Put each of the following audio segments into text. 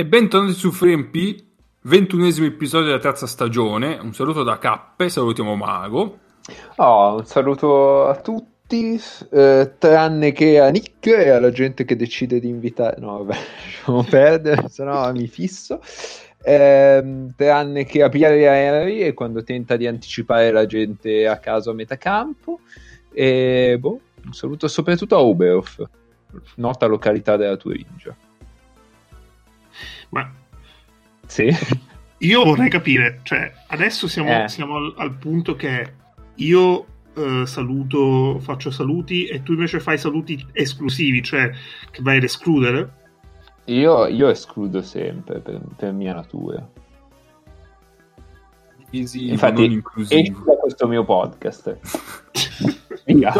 E bentornati su FreeMP, ventunesimo episodio della terza stagione. Un saluto da Cappe, salutiamo Mago. Oh, un saluto a tutti, eh, tranne che a Nick e alla gente che decide di invitare. No, vabbè, lasciamo perdere, se no mi fisso. Eh, tranne che a Pierre Henry e quando tenta di anticipare la gente a caso a metà campo. E boh, un saluto soprattutto a Oberhof, nota località della Turingia. Ma Sì. io vorrei capire, cioè, adesso siamo, Eh. siamo al, al punto che io eh, saluto, faccio saluti e tu invece fai saluti esclusivi, cioè che vai ad escludere. Io, io escludo sempre per, per mia natura. Divisivo, Infatti, non esci inclusivo. da questo mio podcast. Via.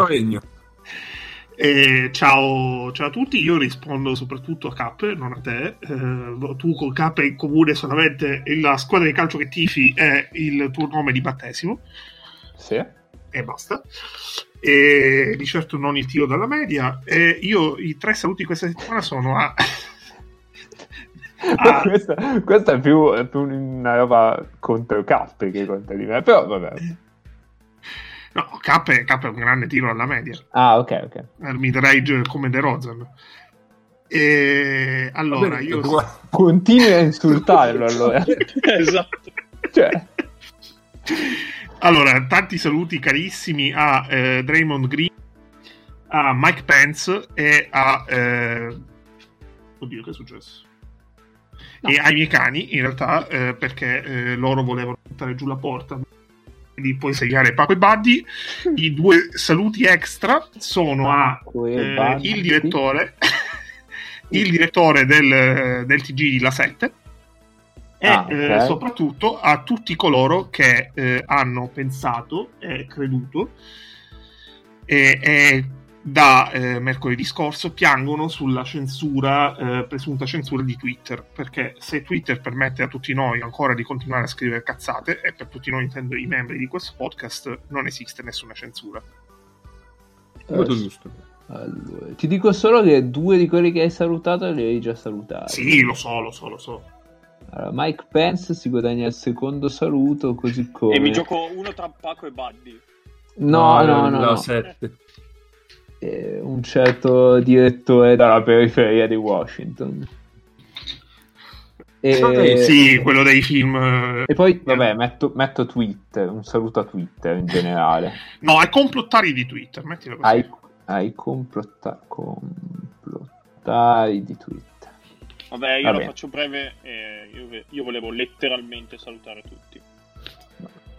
Eh, ciao, ciao a tutti, io rispondo soprattutto a Cappe, non a te. Eh, tu con Cappe in comune solamente la squadra di calcio che tifi è il tuo nome di battesimo Sì. e basta. E di certo non il tiro dalla media. E io i tre saluti questa settimana sono a. a- questa, questa è, più, è più una roba contro Cappe che contro di me. Però vabbè. No, Cappe, Cappe è un grande tiro alla media. Ah, ok, ok. Al mid-range come De Rozan. E allora io. Continui a insultarlo allora. esatto. Cioè, Allora, tanti saluti carissimi a eh, Draymond Green, a Mike Pence e a... eh, Oddio, che è successo? E ai miei cani, in realtà, eh, perché eh, loro volevano buttare giù la porta. Quindi puoi segnare Paco e Buddy. I due saluti extra sono a eh, il direttore, il direttore del, del TG di La 7 e Ah, eh, ok. soprattutto a tutti coloro che eh, hanno pensato e creduto e, e da eh, mercoledì scorso piangono sulla censura, eh, presunta censura di Twitter, perché se Twitter permette a tutti noi ancora di continuare a scrivere cazzate, e per tutti noi intendo i membri di questo podcast, non esiste nessuna censura. Molto giusto. allora, ti dico solo che due di quelli che hai salutato li hai già salutati. Sì, lo so, lo so, lo so. Allora, Mike Pence si guadagna il secondo saluto, così come... E mi gioco uno tra Paco e Buddy. No, no, no. la no. 7. Eh, un certo direttore dalla periferia di Washington. E, Eh, Sì, quello dei film. eh, e poi, vabbè, metto, metto Twitter, un saluto a Twitter in generale. No, ai complottari di Twitter, mettilo così. ai, ai complotta- complottari di Twitter. Vabbè, io Vabbè. la faccio breve. eh, io, io volevo letteralmente salutare tutti.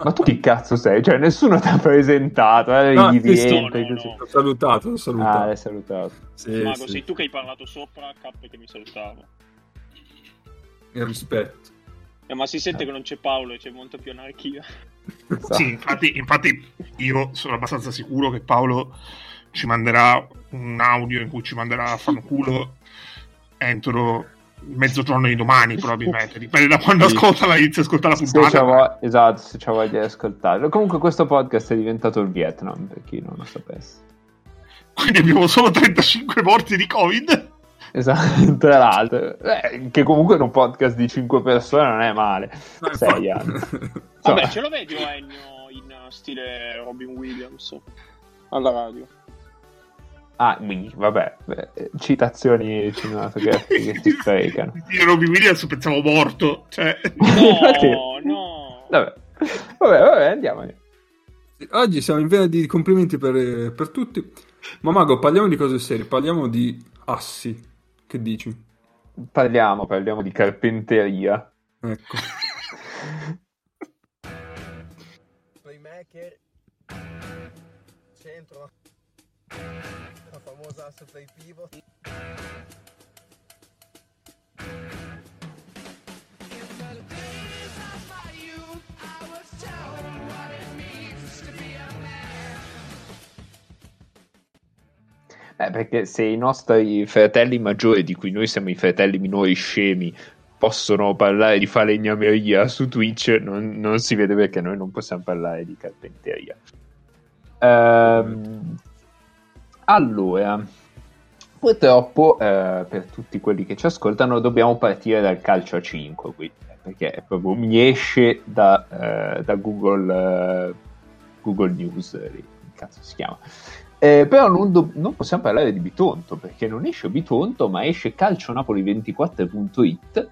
Ma tu chi cazzo sei? Cioè, nessuno ti ha presentato, eh, No, rientri no, no. L'ho salutato, l'ho Ah, salutato. l'hai salutato. Sì, Mago, sì. sei tu che hai parlato sopra, K che mi salutavo. Il rispetto. Eh, ma si sente che non c'è Paolo e c'è molta più anarchia. Esatto. Sì, infatti, infatti io sono abbastanza sicuro che Paolo ci manderà un audio in cui ci manderà a fanculo entro mezzogiorno di domani, probabilmente. Dipende da quando Sì. ascolta la, inizia a ascoltare la Se puntata. c'ha vo- esatto, se c'ha voglia di ascoltarlo. Comunque questo podcast è diventato il Vietnam, per chi non lo sapesse. Quindi abbiamo solo 35 morti di Covid. Esatto, tra l'altro. Eh, che comunque in un podcast di 5 persone non è male. No, 6 infatti. anni. Vabbè, ce lo vedi o Ennio in stile Robin Williams alla radio? Ah, mi- vabbè, eh, citazioni cinematografiche che si sprecano. Robin Williams pensavo morto. Cioè... No, no. Vabbè, vabbè, vabbè, andiamo. Oggi siamo in vena di complimenti per, per tutti. Ma Mago, parliamo di cose serie, parliamo di assi. Che dici? Parliamo, parliamo di carpenteria. Ecco. playmaker centro famosa asse play pivot Eh, perché se i nostri fratelli maggiori, di cui noi siamo i fratelli minori scemi, possono parlare di falegnameria su Twitch, non, non si vede perché noi non possiamo parlare di carpenteria. Ehm, allora, Purtroppo, eh, per tutti quelli che ci ascoltano, dobbiamo partire dal calcio a 5 qui, perché proprio mi esce da, eh, da Google, eh, Google News, eh, cazzo si chiama. Eh, però non, do- non, possiamo parlare di Bitonto, perché non esce Bitonto, ma esce calcionapoli24.it,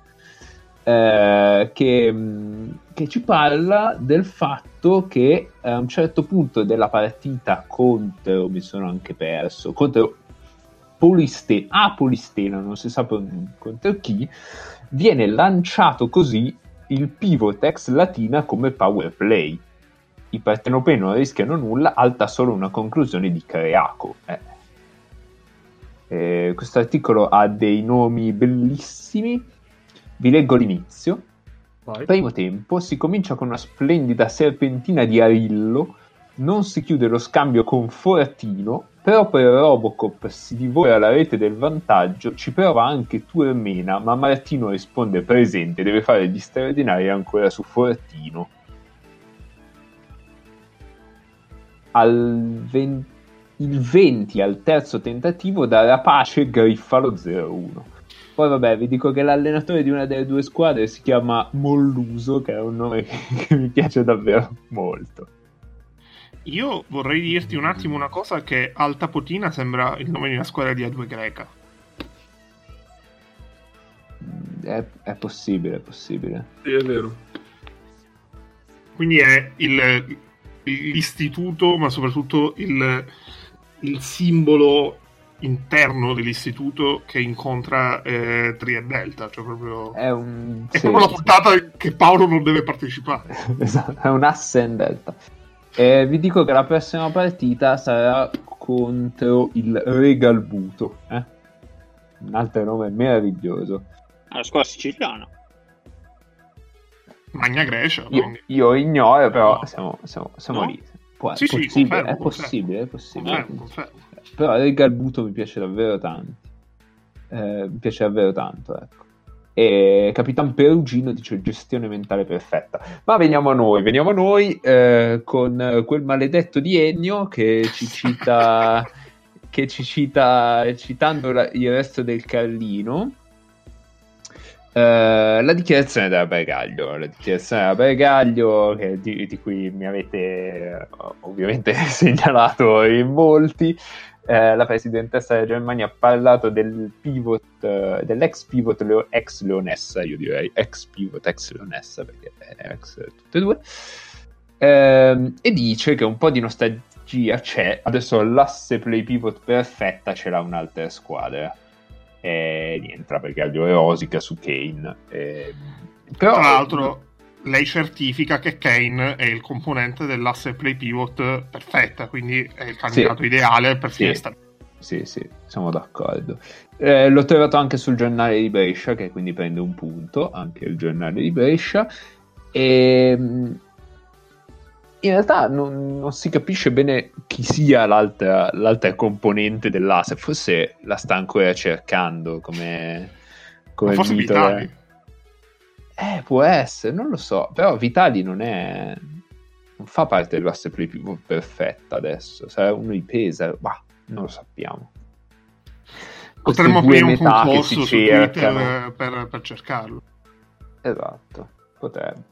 eh, che, mm, che, ci parla del fatto che a un certo punto della partita contro, mi sono anche perso, contro Poliste- a Polistena, non si sa contro chi, viene lanciato così il pivot ex latina come power play. I partenopei non rischiano nulla, alta solo una conclusione di Creaco. Eh. Eh, questo articolo ha dei nomi bellissimi vi leggo l'inizio. Vai. Primo tempo, si comincia con una splendida serpentina di Arillo, non si chiude lo scambio con Foratino, però per Robocop si divora la rete del vantaggio, ci prova anche Turmena, ma Martino risponde presente, deve fare gli straordinari ancora su Foratino. Al 20, il 20 al terzo tentativo da Rapace griffa lo 0-1 poi vabbè, vi dico che l'allenatore di una delle due squadre si chiama Molluso, che è un nome che, che mi piace davvero molto. Io vorrei dirti un attimo una cosa che Alta Potina sembra il nome di una squadra di A2 greca. È, è possibile, è possibile. Sì, è vero. Quindi è il, l'istituto, ma soprattutto il, il simbolo interno dell'istituto che incontra eh, Tri e Delta, cioè proprio... È, un... è sì, proprio la puntata sì. che Paolo non deve partecipare. esatto, è un asse in Delta. E vi dico che la prossima partita sarà contro il Regalbuto, eh? un altro nome meraviglioso. La squadra siciliana. Magna Grecia. Io, io ignoro, però no. siamo, siamo, siamo no? lì. Può, sì, possibile, sì, confermo, è possibile, è possibile. Confermo, confermo. Però il Galbuto mi piace davvero tanto. Eh, mi piace davvero tanto, ecco. E Capitan Perugino dice gestione mentale perfetta. Ma veniamo a noi, veniamo a noi eh, con quel maledetto di Ennio che ci cita, che ci cita citando la, il resto del Carlino. Uh, la dichiarazione della Bergaglio, la dichiarazione della Bergaglio che, di, di, cui mi avete uh, ovviamente segnalato in molti, eh, la presidentessa della Germania ha parlato del pivot, eh, dell'ex pivot ex leonessa, io direi. Ex pivot, ex leonessa, perché è ex tutte e due, eh, e dice che un po' di nostalgia c'è, adesso l'asse play pivot perfetta ce l'ha un'altra squadra, e niente, perché ha rosica su Kane. Però, Tra l'altro lei certifica che Kane è il componente dell'asse play pivot perfetta, quindi è il candidato sì. ideale per sì. Fiesta. Sì, sì, siamo d'accordo. Eh, l'ho trovato anche sul giornale di Brescia, che quindi prende un punto, anche il giornale di Brescia. E mm, in realtà non, non si capisce bene chi sia l'altra, l'altra componente dell'asse, forse la sta ancora cercando come, come forse mito. Vitali. Eh, può essere, non lo so, però Vitali non è... non fa parte dell'asse play più perfetta adesso, sarà uno di pesa, ma non lo sappiamo. Potremmo aprire un concorso su Twitter per, per cercarlo. Esatto, potrebbe.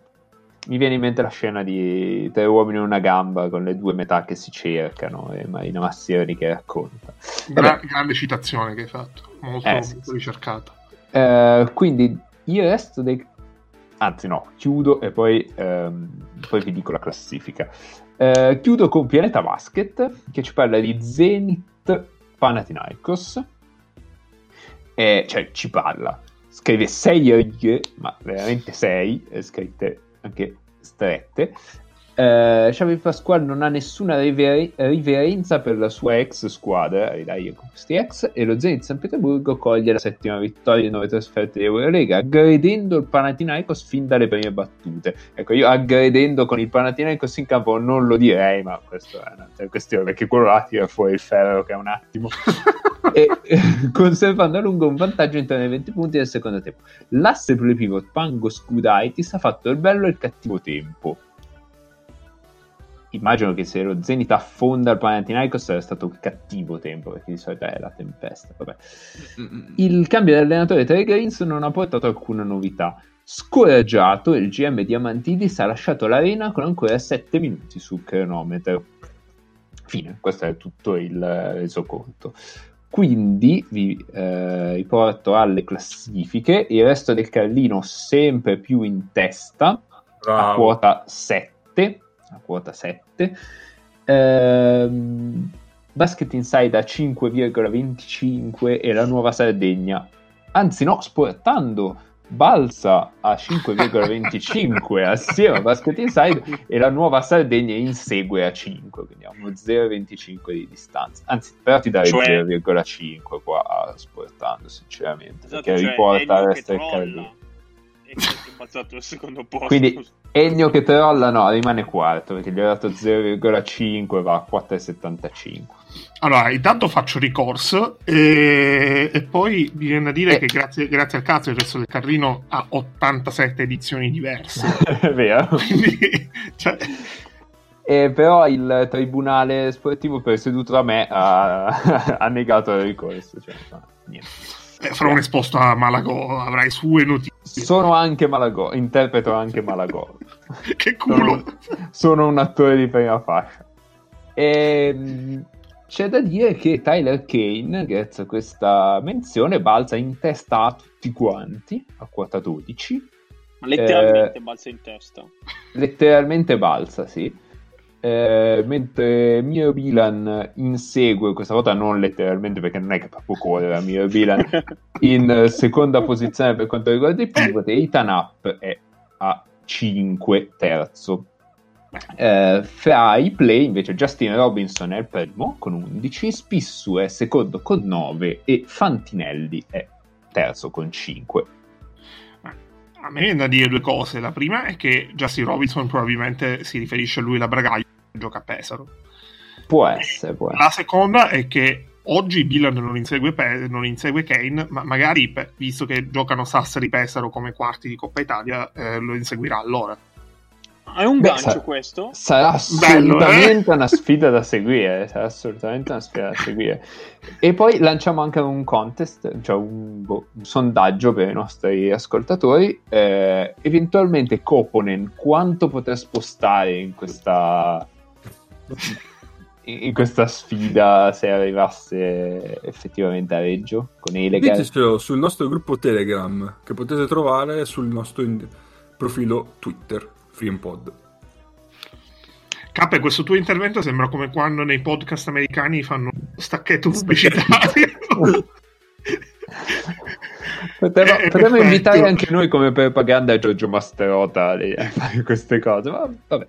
Mi viene in mente la scena di Tre uomini e una gamba con le due metà che si cercano e Marina Massieri che racconta. Gra- grande citazione che hai fatto, molto, Eh, molto ricercata. Eh, quindi il resto dei anzi no, chiudo e poi, ehm, poi vi dico la classifica. Eh, chiudo con Pianeta Basket che ci parla di Zenit Panathinaikos. E, cioè ci parla, scrive sei righe, ma veramente sei, scritte anche strette. Uh, Xavi Pasquale non ha nessuna river- riverenza per la sua ex squadra, ridai con questi ex, e lo Zenit San Pietroburgo coglie la settima vittoria in nove trasferte di Eurolega, aggredendo il Panathinaikos fin dalle prime battute. Ecco, io aggredendo con il Panathinaikos in campo non lo direi, ma questa è un'altra questione, perché quello là tira fuori il ferro che è un attimo. e conservando a lungo un vantaggio intorno ai 20 punti nel secondo tempo. L'asse play pivot Pango Scudaitis ha fatto il bello e il cattivo tempo immagino che se lo Zenith affonda il Panathinaikos sarebbe stato un cattivo tempo, perché di solito è la tempesta. Vabbè. Il cambio di allenatore tra i Greens non ha portato alcuna novità. Scoraggiato, il GM Diamantidis ha lasciato l'arena con ancora 7 minuti sul cronometro. Fine, questo è tutto il resoconto. Quindi vi eh, riporto alle classifiche. Il resto del Carlino sempre più in testa, a Bravo. quota 7. A quota 7. Ehm, Basket Inside a 5,25 e la Nuova Sardegna. Anzi no, sportando balza a 5,25 assieme a Basket Inside e la Nuova Sardegna insegue a 5, quindi uno 0,25 di distanza. Anzi, però ti darei Cioè- 0,5 qua a sportando, sinceramente, Esatto, perché cioè, riporta il Ennio che e è passato al secondo posto. Quindi Ennio che trolla no, rimane quarto perché gli ho dato 0,5 va a 4,75. Allora, intanto faccio ricorso e, e poi mi viene da dire Eh. che grazie, grazie al cazzo il resto del Carlino ha 87 edizioni diverse. È vero? Quindi, cioè, E però il tribunale sportivo presieduto da me ha, ha negato il ricorso. Cioè, no, niente. Eh, farò un esposto a Malago, avrai sue notizie. Sono anche Malagò, interpreto anche Malagò. che culo! Sono, sono un attore di prima fascia. E, c'è da dire che Tyler Kane, grazie a questa menzione, balza in testa a tutti quanti, a quota 12. Ma letteralmente Eh, balza in testa. letteralmente balza, sì. Eh, mentre Miro Bilan insegue, questa volta non letteralmente perché non è che proprio corre Miro Bilan, in eh, seconda posizione per quanto riguarda i pivot e Ethan Up è a 5 terzo. Eh, fra i play invece Justin Robinson è il primo con 11, Spissu è secondo con 9 e Fantinelli è terzo con 5. A me viene da dire due cose. La prima è che Justin Robinson probabilmente si riferisce a lui la Bragaglio che gioca a Pesaro. Può essere, può essere. La seconda è che oggi Bilan non insegue, Pe- non insegue Kane, ma magari pe- visto che giocano Sassari Pesaro come quarti di Coppa Italia, eh, lo inseguirà allora. È un Beh, gancio sa- questo? Sarà Bello, assolutamente eh? una sfida da seguire. Sarà assolutamente una sfida da seguire. E poi lanciamo anche un contest, cioè un, boh, un sondaggio per i nostri ascoltatori. Eh, eventualmente Koponen quanto potrà spostare in questa in questa sfida se arrivasse effettivamente a Reggio con Elegant? Ditecelo sul nostro gruppo Telegram che potete trovare sul nostro in- profilo Twitter, FreePod. Cappe, questo tuo intervento sembra come quando nei podcast americani fanno stacchetto pubblicitario. Potremmo, Eh, potremmo perfetto. invitare anche noi come propaganda Giorgio Masterota a a fare queste cose. Ma vabbè.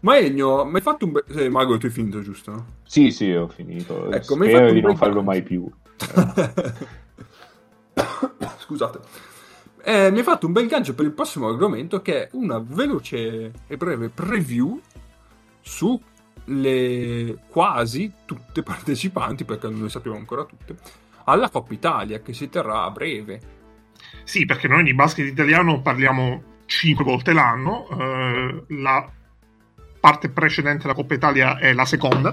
Ma Ennio, mi hai fatto un bel... Eh, Mago, tu hai finito, giusto? Sì, sì, ho finito. Ecco, Spero fatto di non farlo gancio. mai più. Scusate. Eh, mi hai fatto un bel gancio per il prossimo argomento che è una veloce e breve preview su le quasi tutte partecipanti, perché non ne sappiamo ancora tutte, alla Coppa Italia che si terrà a breve. Sì, perché noi di basket italiano parliamo 5 volte l'anno. eh, la parte precedente alla Coppa Italia è la seconda,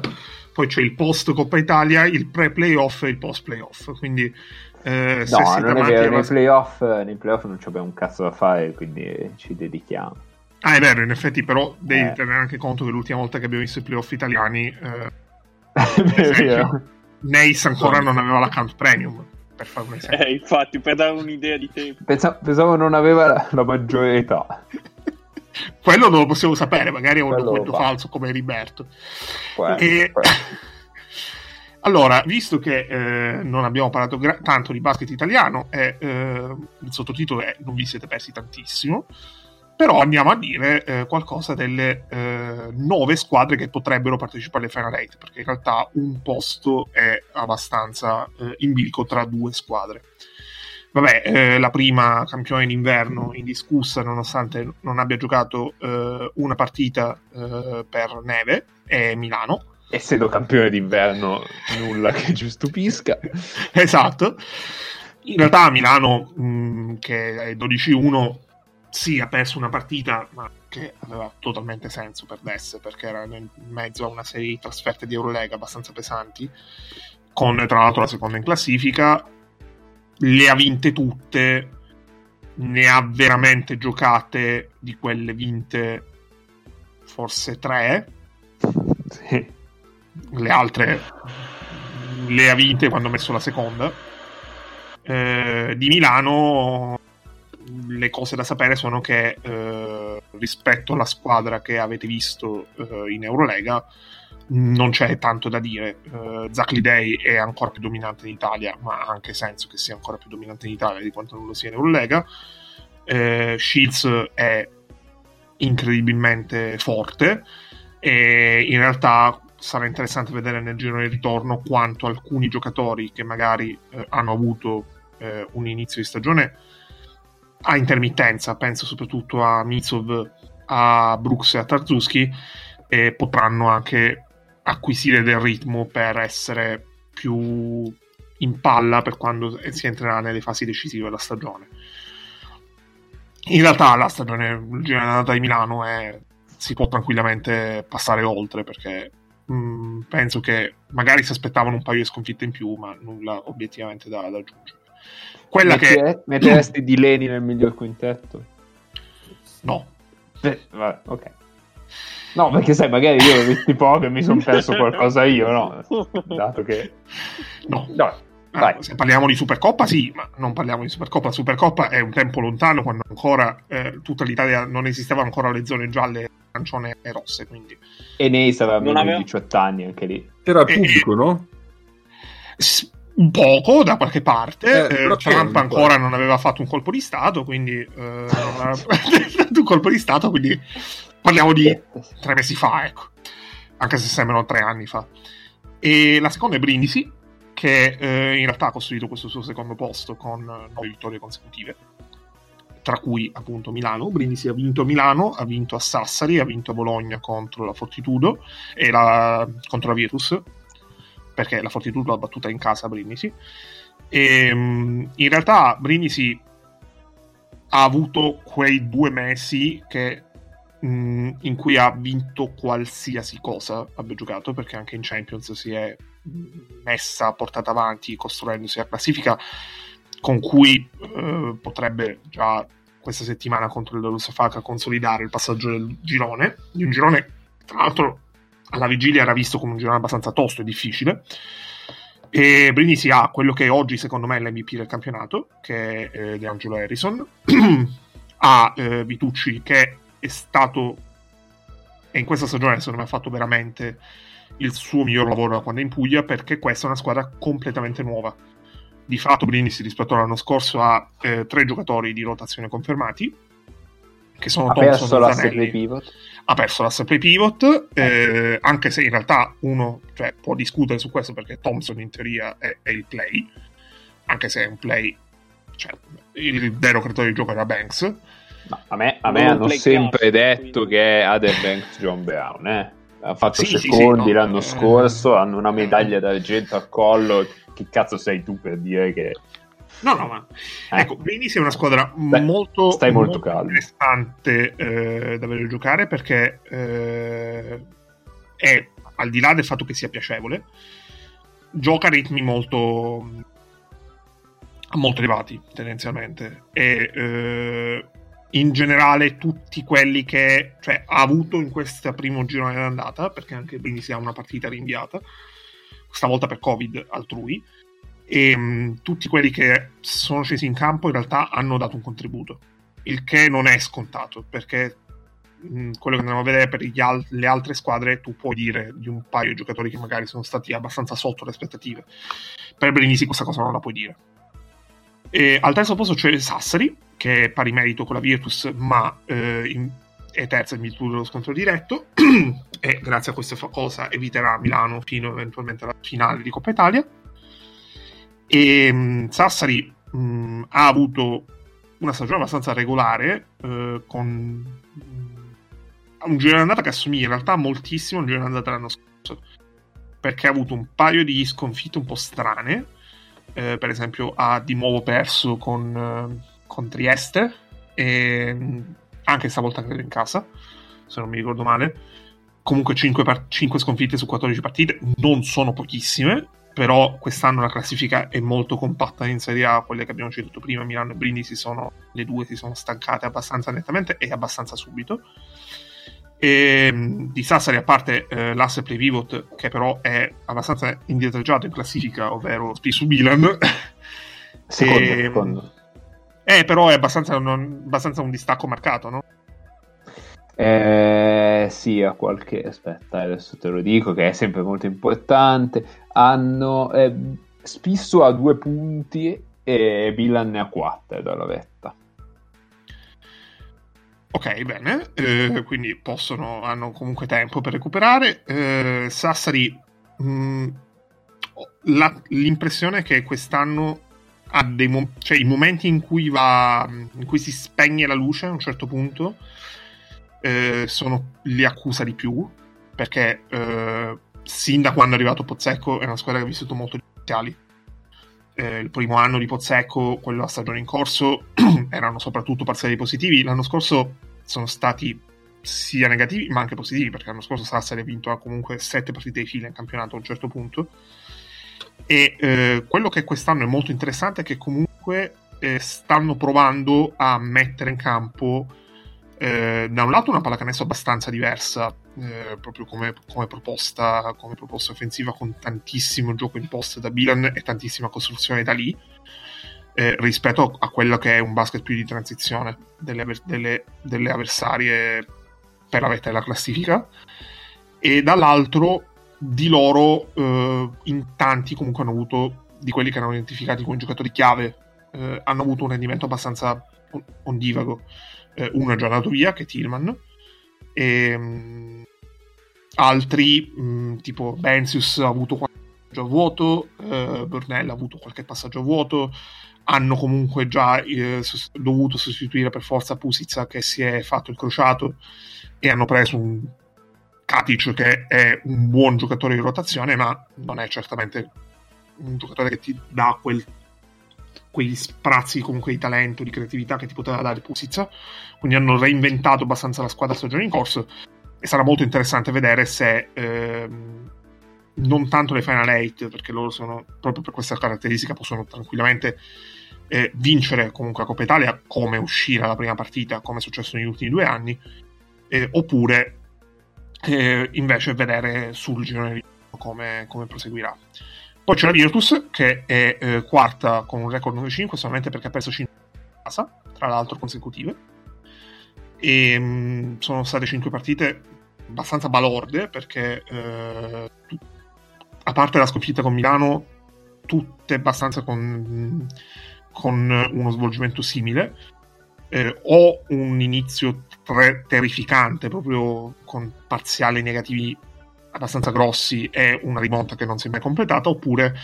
poi c'è il post Coppa Italia, il pre-playoff e il post-playoff. Quindi, eh, se No, siete non è vero. della- Nei playoff, nei playoff non abbiamo un cazzo da fare, quindi ci dedichiamo. Ah, è vero, in effetti, però devi Eh. tenere anche conto che l'ultima volta che abbiamo visto i playoff italiani, eh. Nace ancora non aveva l'account premium. Per fare un esempio. Eh, infatti, per dare un'idea di tempo. Pensa- pensavo non aveva la, la maggiore età. Quello non lo possiamo sapere, magari è un Quello documento falso come Heriberto. Può essere, E- essere. Allora, visto che eh, non abbiamo parlato gra- tanto di basket italiano, e, eh, il sottotitolo è Non vi siete persi tantissimo, però andiamo a dire eh, qualcosa delle eh, nove squadre che potrebbero partecipare alle Final Eight, perché in realtà un posto è abbastanza eh, in bilico tra due squadre. Vabbè, eh, la prima campione d'inverno indiscussa, nonostante non abbia giocato eh, una partita eh, per neve, è Milano. Essendo campione d'inverno, nulla che ci stupisca. esatto. In realtà Milano, mh, che è 12-1, sì, ha perso una partita, ma che aveva totalmente senso perdesse, perché era in mezzo a una serie di trasferte di Eurolega abbastanza pesanti, con tra l'altro la seconda in classifica, le ha vinte tutte, ne ha veramente giocate di quelle vinte forse tre, Sì. le altre le ha vinte quando ha messo la seconda. Eh, di Milano le cose da sapere sono che eh, rispetto alla squadra che avete visto eh, in Eurolega non c'è tanto da dire. Uh, Zach Lidei è ancora più dominante in Italia, ma ha anche senso che sia ancora più dominante in Italia di quanto non lo sia in Eurolega. Uh, Shields è incredibilmente forte e in realtà sarà interessante vedere nel giro di ritorno quanto alcuni giocatori che magari eh, hanno avuto eh, un inizio di stagione a intermittenza, penso soprattutto a Mitsov, a Brooks e a Tarzuski, eh, potranno anche acquisire del ritmo per essere più in palla per quando si entrerà nelle fasi decisive della stagione. In realtà la stagione d'andata di Milano è, si può tranquillamente passare oltre perché mh, penso che magari si aspettavano un paio di sconfitte in più, ma nulla obiettivamente da, da aggiungere. Quella Metti- che Metteresti di Leni nel miglior quintetto? no, Beh, vabbè, ok. No, perché sai, magari io ho visti poco e mi sono perso qualcosa io, no? Dato che... no. No, Ah, se parliamo di Supercoppa, sì, ma non parliamo di Supercoppa. Supercoppa è un tempo lontano quando ancora eh, tutta l'Italia non esistevano ancora le zone gialle, arancione e rosse. Quindi E Neis aveva meno di 18 anni anche lì. Era il Eh, pubblico, no? S- un poco da qualche parte. Eh, Eh, Trump ancora non aveva fatto un colpo di Stato, quindi eh, non aveva fatto un colpo di Stato, quindi parliamo di tre mesi fa, ecco. Anche se sembrano tre anni fa. E la seconda è Brindisi, che eh, in realtà ha costruito questo suo secondo posto con eh, nove vittorie consecutive, tra cui appunto Milano. Brindisi ha vinto a Milano, ha vinto a Sassari, ha vinto a Bologna contro la Fortitudo e la, contro la Virtus, perché la Fortitudo l'ha battuta in casa a Brindisi. E, mh, in realtà Brindisi ha avuto quei due mesi che mh, in cui ha vinto qualsiasi cosa abbia giocato perché anche in Champions si è messa portata avanti costruendosi la classifica con cui eh, potrebbe già questa settimana contro il Darussafaka consolidare il passaggio del girone. Di un girone tra l'altro alla vigilia era visto come un girone abbastanza tosto e difficile. E Brindisi ha quello che oggi secondo me è l'MVP del campionato che è eh, DeAngelo Harrison. Ha eh, Vitucci che è stato e in questa stagione secondo me ha fatto veramente il suo miglior lavoro da quando è in Puglia perché questa è una squadra completamente nuova. Di fatto Brindisi rispetto all'anno scorso ha eh, tre giocatori di rotazione confermati che sono Ha Thompson, perso l'asse play pivot. ha perso l'asse play pivot eh, anche se in realtà uno cioè, può discutere su questo perché Thompson in teoria è, è il play anche se è un play cioè, il vero creatore di gioco era Banks No, a me, a me hanno sempre card, detto quindi. che è Aderbanks John Brown, eh. Ha fatto Sì, sì, secondi sì, no, l'anno eh, scorso, hanno una medaglia d'argento al collo. Che cazzo sei tu per dire che... no no ma Eh, ecco Brindisi è una squadra Beh, molto, stai molto calmo. interessante eh, da vedere giocare perché eh, è al di là del fatto che sia piacevole gioca a ritmi molto molto elevati tendenzialmente e eh, in generale tutti quelli che cioè, ha avuto in questo primo girone d'andata perché anche Brindisi ha una partita rinviata stavolta per covid altrui e mh, tutti quelli che sono scesi in campo in realtà hanno dato un contributo il che non è scontato perché mh, quello che andiamo a vedere per al- le altre squadre tu puoi dire di un paio di giocatori che magari sono stati abbastanza sotto le aspettative. Per Brindisi questa cosa non la puoi dire. E al terzo posto c'è Sassari che è pari merito con la Virtus ma eh, in- è terza in virtù dello scontro diretto e grazie a questa cosa eviterà Milano fino eventualmente alla finale di Coppa Italia. E mh, Sassari mh, ha avuto una stagione abbastanza regolare eh, con mh, un giro d'andata che assomiglia in realtà moltissimo al giro d'andata dell'anno scorso perché ha avuto un paio di sconfitte un po' strane eh, per esempio ha di nuovo perso con, eh, con Trieste e, anche stavolta credo in casa, se non mi ricordo male. Comunque 5, par- 5 sconfitte su 14 partite non sono pochissime, però quest'anno la classifica è molto compatta in Serie A, quelle che abbiamo citato prima, Milano e Brindisi sono le due si sono stancate abbastanza nettamente e abbastanza subito. E, di Sassari, a parte eh, l'asse play pivot, che però è abbastanza indietreggiato in classifica, ovvero Spi su Milan. Secondo, E- secondo. Eh, però è abbastanza, non- abbastanza un distacco marcato, no? Eh, sì, a qualche aspetta, adesso te lo dico che è sempre molto importante. Hanno eh, Spisso a due punti e Milan ne ha quattro dalla vetta. Ok, bene, eh, quindi possono, hanno comunque tempo per recuperare. Eh, Sassari, mh, ho la- l'impressione è che quest'anno ha dei mo- cioè i momenti in cui va, in cui si spegne la luce a un certo punto, eh, sono, li accusa di più, perché eh, sin da quando è arrivato Pozzecco è una squadra che ha vissuto molto di. Eh, il primo anno di Pozzecco, quello a stagione in corso, erano soprattutto parziali positivi. L'anno scorso sono stati sia negativi ma anche positivi, perché l'anno scorso Sassari ha vinto comunque sette partite di fila in campionato a un certo punto. E eh, quello che quest'anno è molto interessante è che comunque eh, stanno provando a mettere in campo eh, da un lato una pallacanestro abbastanza diversa, eh, proprio come, come proposta, come proposta offensiva, con tantissimo gioco in post da Milan e tantissima costruzione da lì, eh, rispetto a quello che è un basket più di transizione delle, delle- delle avversarie per la vetta della classifica. E dall'altro di loro eh, in tanti comunque hanno avuto di quelli che erano identificati come giocatori chiave eh, hanno avuto un rendimento abbastanza on- ondivago. Eh, uno è già andato via che è Tillman e mh, altri mh, tipo Benzius ha avuto qualche passaggio a vuoto eh, Burnell ha avuto qualche passaggio a vuoto hanno comunque già eh, dovuto sostituire per forza Pusica che si è fatto il crociato e hanno preso un Katic che è un buon giocatore di rotazione ma non è certamente un giocatore che ti dà quel, quegli sprazzi comunque di talento, di creatività che ti poteva dare Pusica quindi hanno reinventato abbastanza la squadra stagione in corso. E sarà molto interessante vedere se ehm, non tanto le Final 8 perché loro sono proprio per questa caratteristica possono tranquillamente eh, vincere comunque la Coppa Italia come uscire alla prima partita come è successo negli ultimi due anni eh, oppure eh, invece vedere sul come, come proseguirà. Poi c'è la Virtus che è eh, quarta con un record 9-5 solamente perché ha perso 5 in casa tra l'altro consecutive. E mh, sono state 5 partite abbastanza balorde perché eh, a parte la sconfitta con Milano tutte abbastanza con, con uno svolgimento simile. Eh, o un inizio tre- terrificante proprio con parziali negativi abbastanza grossi e una rimonta che non si è mai completata oppure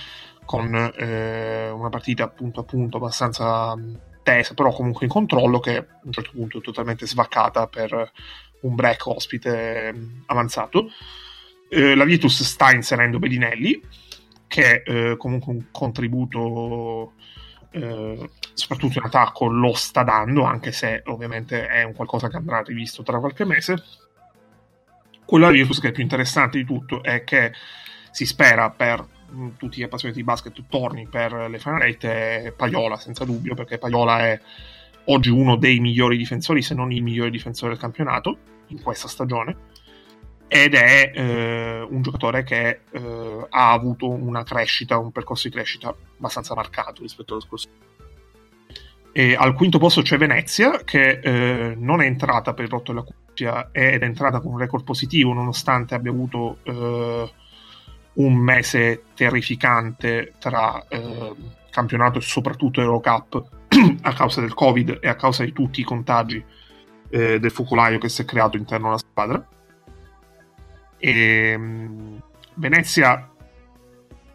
con eh, una partita punto a punto abbastanza tesa però comunque in controllo che a un certo punto è totalmente svaccata per un break ospite avanzato. Eh, la Virtus sta inserendo Bellinelli che eh, comunque un contributo eh, soprattutto in attacco lo sta dando anche se ovviamente è un qualcosa che andrà rivisto tra qualche mese. Quello della Virtus che è più interessante di tutto è che si spera per mh, tutti gli appassionati di basket torni per le Final Eight è Paiola senza dubbio perché Paiola è oggi uno dei migliori difensori se non il migliore difensore del campionato in questa stagione ed è eh, un giocatore che eh, ha avuto una crescita, un percorso di crescita abbastanza marcato rispetto allo scorso. E al quinto posto c'è Venezia, che eh, non è entrata per il rotto della cuffia ed è entrata con un record positivo, nonostante abbia avuto eh, un mese terrificante tra eh, campionato e soprattutto Eurocup a causa del Covid e a causa di tutti i contagi eh, del focolaio che si è creato interno alla squadra. E, mh, Venezia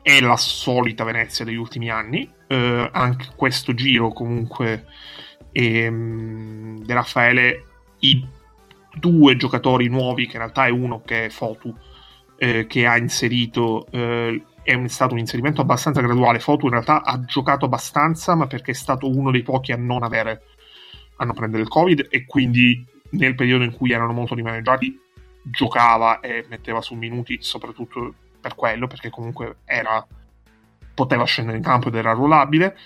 è la solita Venezia degli ultimi anni. eh, anche questo giro, comunque, ehm, De Raffaele, i due giocatori nuovi, che in realtà è uno che è Fotu, eh, che ha inserito. eh, è un- stato un inserimento abbastanza graduale. Fotu in realtà ha giocato abbastanza, ma perché è stato uno dei pochi a non avere a non prendere il Covid e quindi nel periodo in cui erano molto rimaneggiati giocava e metteva su minuti soprattutto per quello, perché comunque era, poteva scendere in campo ed era ruolabile.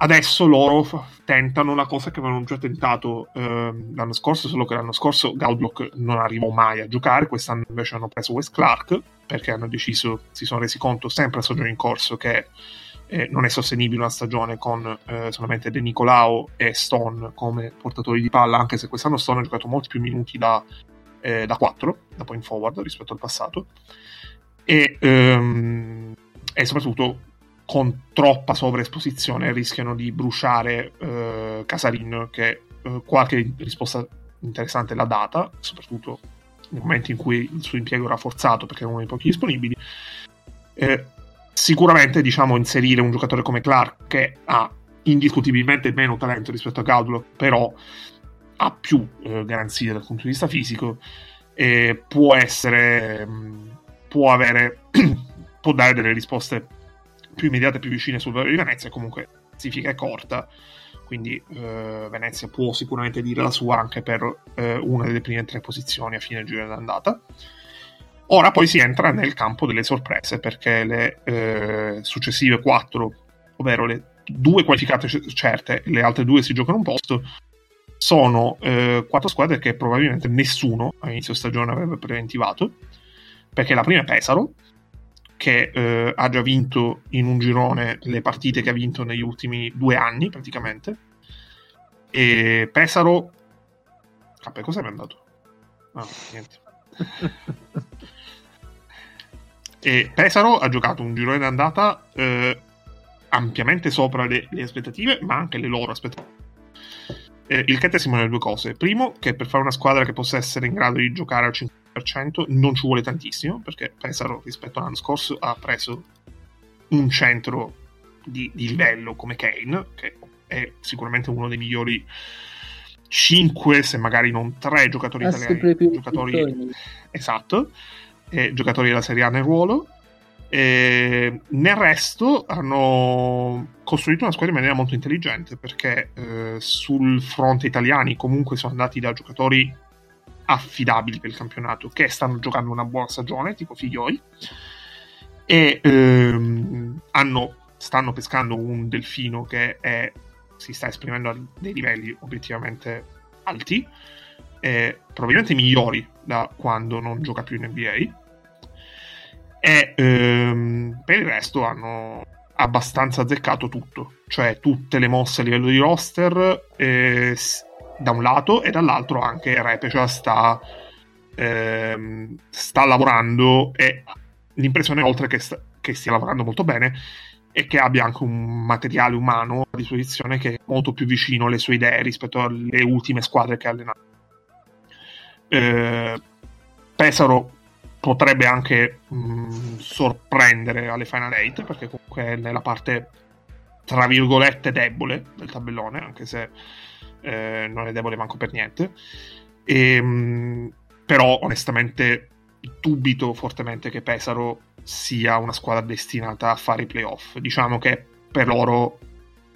Adesso loro f- tentano la cosa che avevano già tentato eh, l'anno scorso, solo che l'anno scorso Gaudlock non arrivò mai a giocare, quest'anno invece hanno preso Wes Clark perché hanno deciso, si sono resi conto sempre a stagione in corso che eh, non è sostenibile una stagione con eh, solamente De Nicolao e Stone come portatori di palla, anche se quest'anno Stone ha giocato molti più minuti da, eh, da 4, da point forward rispetto al passato, e, ehm, soprattutto con troppa sovraesposizione rischiano di bruciare eh, Casarin che eh, qualche risposta interessante l'ha data, soprattutto nel momento in cui il suo impiego era forzato perché era uno dei pochi disponibili. Eh, sicuramente diciamo inserire un giocatore come Clark che ha indiscutibilmente meno talento rispetto a Gaudlo, però ha più eh, garanzie dal punto di vista fisico e può essere mh, può avere può dare delle risposte più immediate più vicine sul valore di Venezia comunque classifica è corta quindi eh, Venezia può sicuramente dire la sua anche per eh, una delle prime tre posizioni a fine giro d'andata. Ora poi si entra nel campo delle sorprese perché le eh, successive quattro ovvero le due qualificate certe e le altre due si giocano un posto sono eh, quattro squadre che probabilmente nessuno a inizio stagione avrebbe preventivato perché la prima è Pesaro che eh, ha già vinto in un girone le partite che ha vinto negli ultimi due anni praticamente. E Pesaro Cappe, cosa è andato? Ah, niente. E Pesaro ha giocato un girone d'andata eh, ampiamente sopra le, le aspettative ma anche le loro aspettative eh, il che testimonia due cose. Primo, che per fare una squadra che possa essere in grado di giocare al 50% non ci vuole tantissimo, perché Pesaro rispetto all'anno scorso ha preso un centro di, di livello come Kane, che è sicuramente uno dei migliori 5, se magari non 3 giocatori Ha italiani. Giocatori, esatto, eh, giocatori della Serie A nel ruolo. E nel resto hanno costruito una squadra in maniera molto intelligente perché eh, sul fronte italiani comunque sono andati da giocatori affidabili per il campionato che stanno giocando una buona stagione tipo Figlioi e ehm, hanno, stanno pescando un delfino che è, si sta esprimendo a dei livelli obiettivamente alti eh, probabilmente migliori da quando non gioca più in NBA e ehm, per il resto hanno abbastanza azzeccato tutto, cioè tutte le mosse a livello di roster eh, da un lato e dall'altro anche Repecia sta, ehm, sta lavorando e l'impressione oltre che, sta- che stia lavorando molto bene è che abbia anche un materiale umano a disposizione che è molto più vicino alle sue idee rispetto alle ultime squadre che ha allenato. Eh, Pesaro potrebbe anche mh, sorprendere alle Final 8 perché comunque è nella parte tra virgolette debole del tabellone anche se eh, non è debole manco per niente. E, mh, però onestamente dubito fortemente che Pesaro sia una squadra destinata a fare i playoff. Diciamo che per loro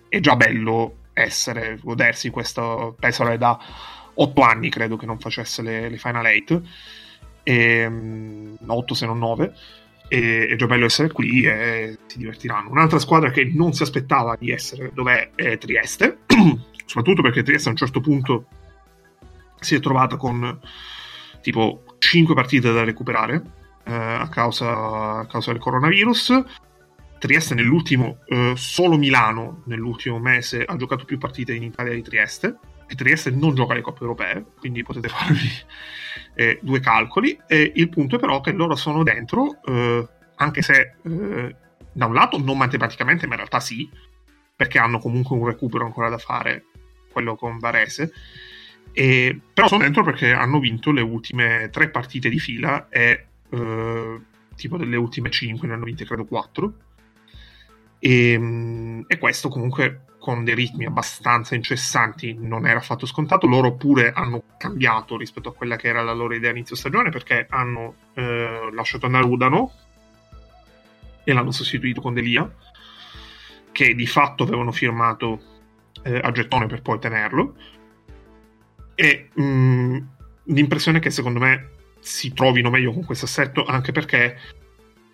è già bello essere godersi questo Pesaro è da 8 anni credo che non facesse le, le Final 8 e, mm, 8 se non 9 e è già bello essere qui e si divertiranno. Un'altra squadra che non si aspettava di essere dov'è? È Trieste. Soprattutto perché Trieste a un certo punto si è trovata con tipo 5 partite da recuperare eh, a, causa, a causa del coronavirus. Trieste nell'ultimo eh, solo Milano nell'ultimo mese ha giocato più partite in Italia di Trieste. E Trieste non gioca le coppe europee quindi potete farvi eh, due calcoli. E il punto è però che loro sono dentro, eh, anche se eh, da un lato non matematicamente, ma in realtà sì, perché hanno comunque un recupero ancora da fare, quello con Varese. E, però sono dentro perché hanno vinto le ultime tre partite di fila e eh, tipo delle ultime cinque ne hanno vinte credo quattro. E, mm, e questo comunque con dei ritmi abbastanza incessanti non era affatto scontato. Loro pure hanno cambiato rispetto a quella che era la loro idea inizio stagione perché hanno eh, lasciato andare Udano e l'hanno sostituito con Delia, che di fatto avevano firmato eh, a gettone per poi tenerlo. e mh, l'impressione è che secondo me si trovino meglio con questo assetto anche perché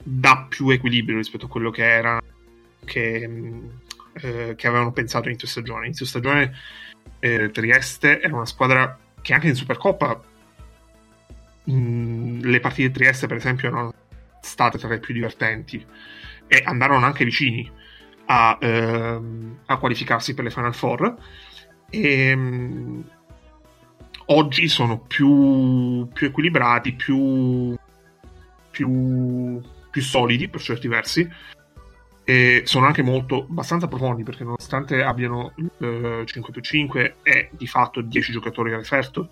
dà più equilibrio rispetto a quello che era che, mh, eh, che avevano pensato inizio stagione. Inizio stagione eh, Trieste era una squadra che anche in Supercoppa mh, le partite di Trieste per esempio erano state tra le più divertenti e andarono anche vicini a, ehm, a qualificarsi per le Final Four e mh, oggi sono più, più equilibrati più, più, più solidi per certi versi e sono anche molto abbastanza profondi perché nonostante abbiano eh, 5 più 5 e di fatto 10 giocatori a referto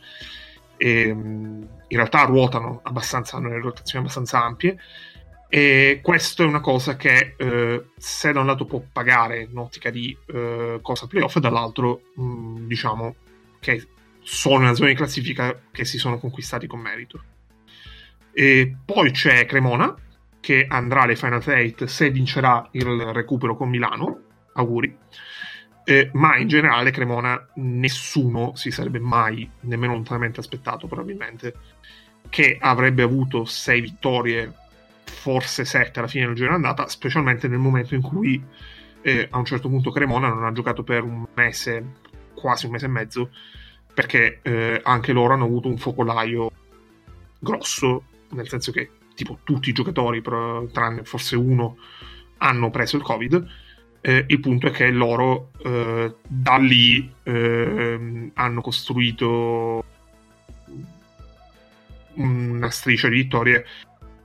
e, in realtà ruotano abbastanza hanno le rotazioni abbastanza ampie. E questo è una cosa che eh, se da un lato può pagare in ottica di eh, cosa playoff dall'altro mh, diciamo che sono nella zona di classifica che si sono conquistati con merito. E poi c'è Cremona che andrà alle Final 8 se vincerà il recupero con Milano. Auguri. Eh, ma in generale Cremona nessuno si sarebbe mai nemmeno lontanamente aspettato probabilmente che avrebbe avuto 6 vittorie forse 7 alla fine del giro andata specialmente nel momento in cui eh, a un certo punto Cremona non ha giocato per un mese quasi un mese e mezzo perché eh, anche loro hanno avuto un focolaio grosso nel senso che tipo tutti i giocatori, tranne forse uno, hanno preso il Covid. Eh, il punto è che loro eh, da lì eh, hanno costruito una striscia di vittorie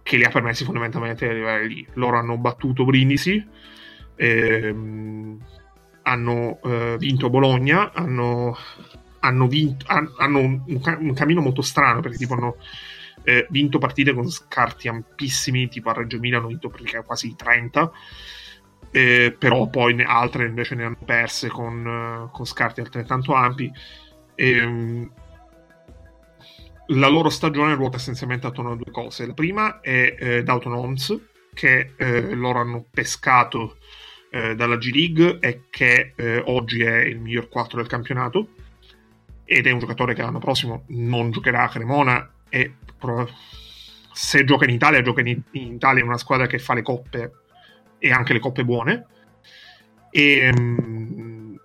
che li ha permessi fondamentalmente di arrivare lì. Loro hanno battuto Brindisi, ehm, hanno eh, vinto Bologna, hanno, hanno, vinto, hanno un, un, cammino molto strano perché tipo hanno eh, vinto partite con scarti ampissimi, tipo a Reggio Emilia hanno vinto perché quasi 30, eh, però poi altre invece ne hanno perse con, uh, con scarti altrettanto ampi. E, um, la loro stagione ruota essenzialmente attorno a due cose. La prima è eh, Dalton Holmes, che eh, loro hanno pescato eh, dalla G League e che eh, oggi è il miglior 4 del campionato. Ed è un giocatore che l'anno prossimo non giocherà a Cremona e se gioca in Italia, gioca in, in Italia in una squadra che fa le coppe e anche le coppe buone. E, um,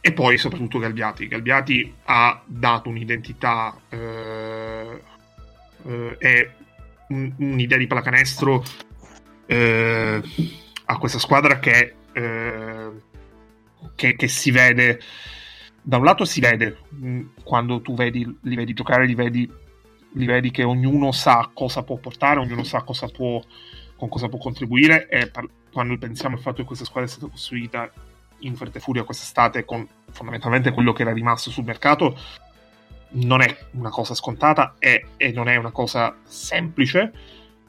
e poi soprattutto Galbiati. Galbiati ha dato un'identità eh, eh, e un, un'idea di pallacanestro eh, a questa squadra che, eh, che, che si vede da un lato si vede mm, quando tu vedi, li vedi giocare, li vedi, li vedi, che ognuno sa cosa può portare, ognuno sa cosa può, con cosa può contribuire e par- quando pensiamo al fatto che questa squadra è stata costruita in fretta e furia quest'estate con fondamentalmente quello che era rimasto sul mercato non è una cosa scontata e, e non è una cosa semplice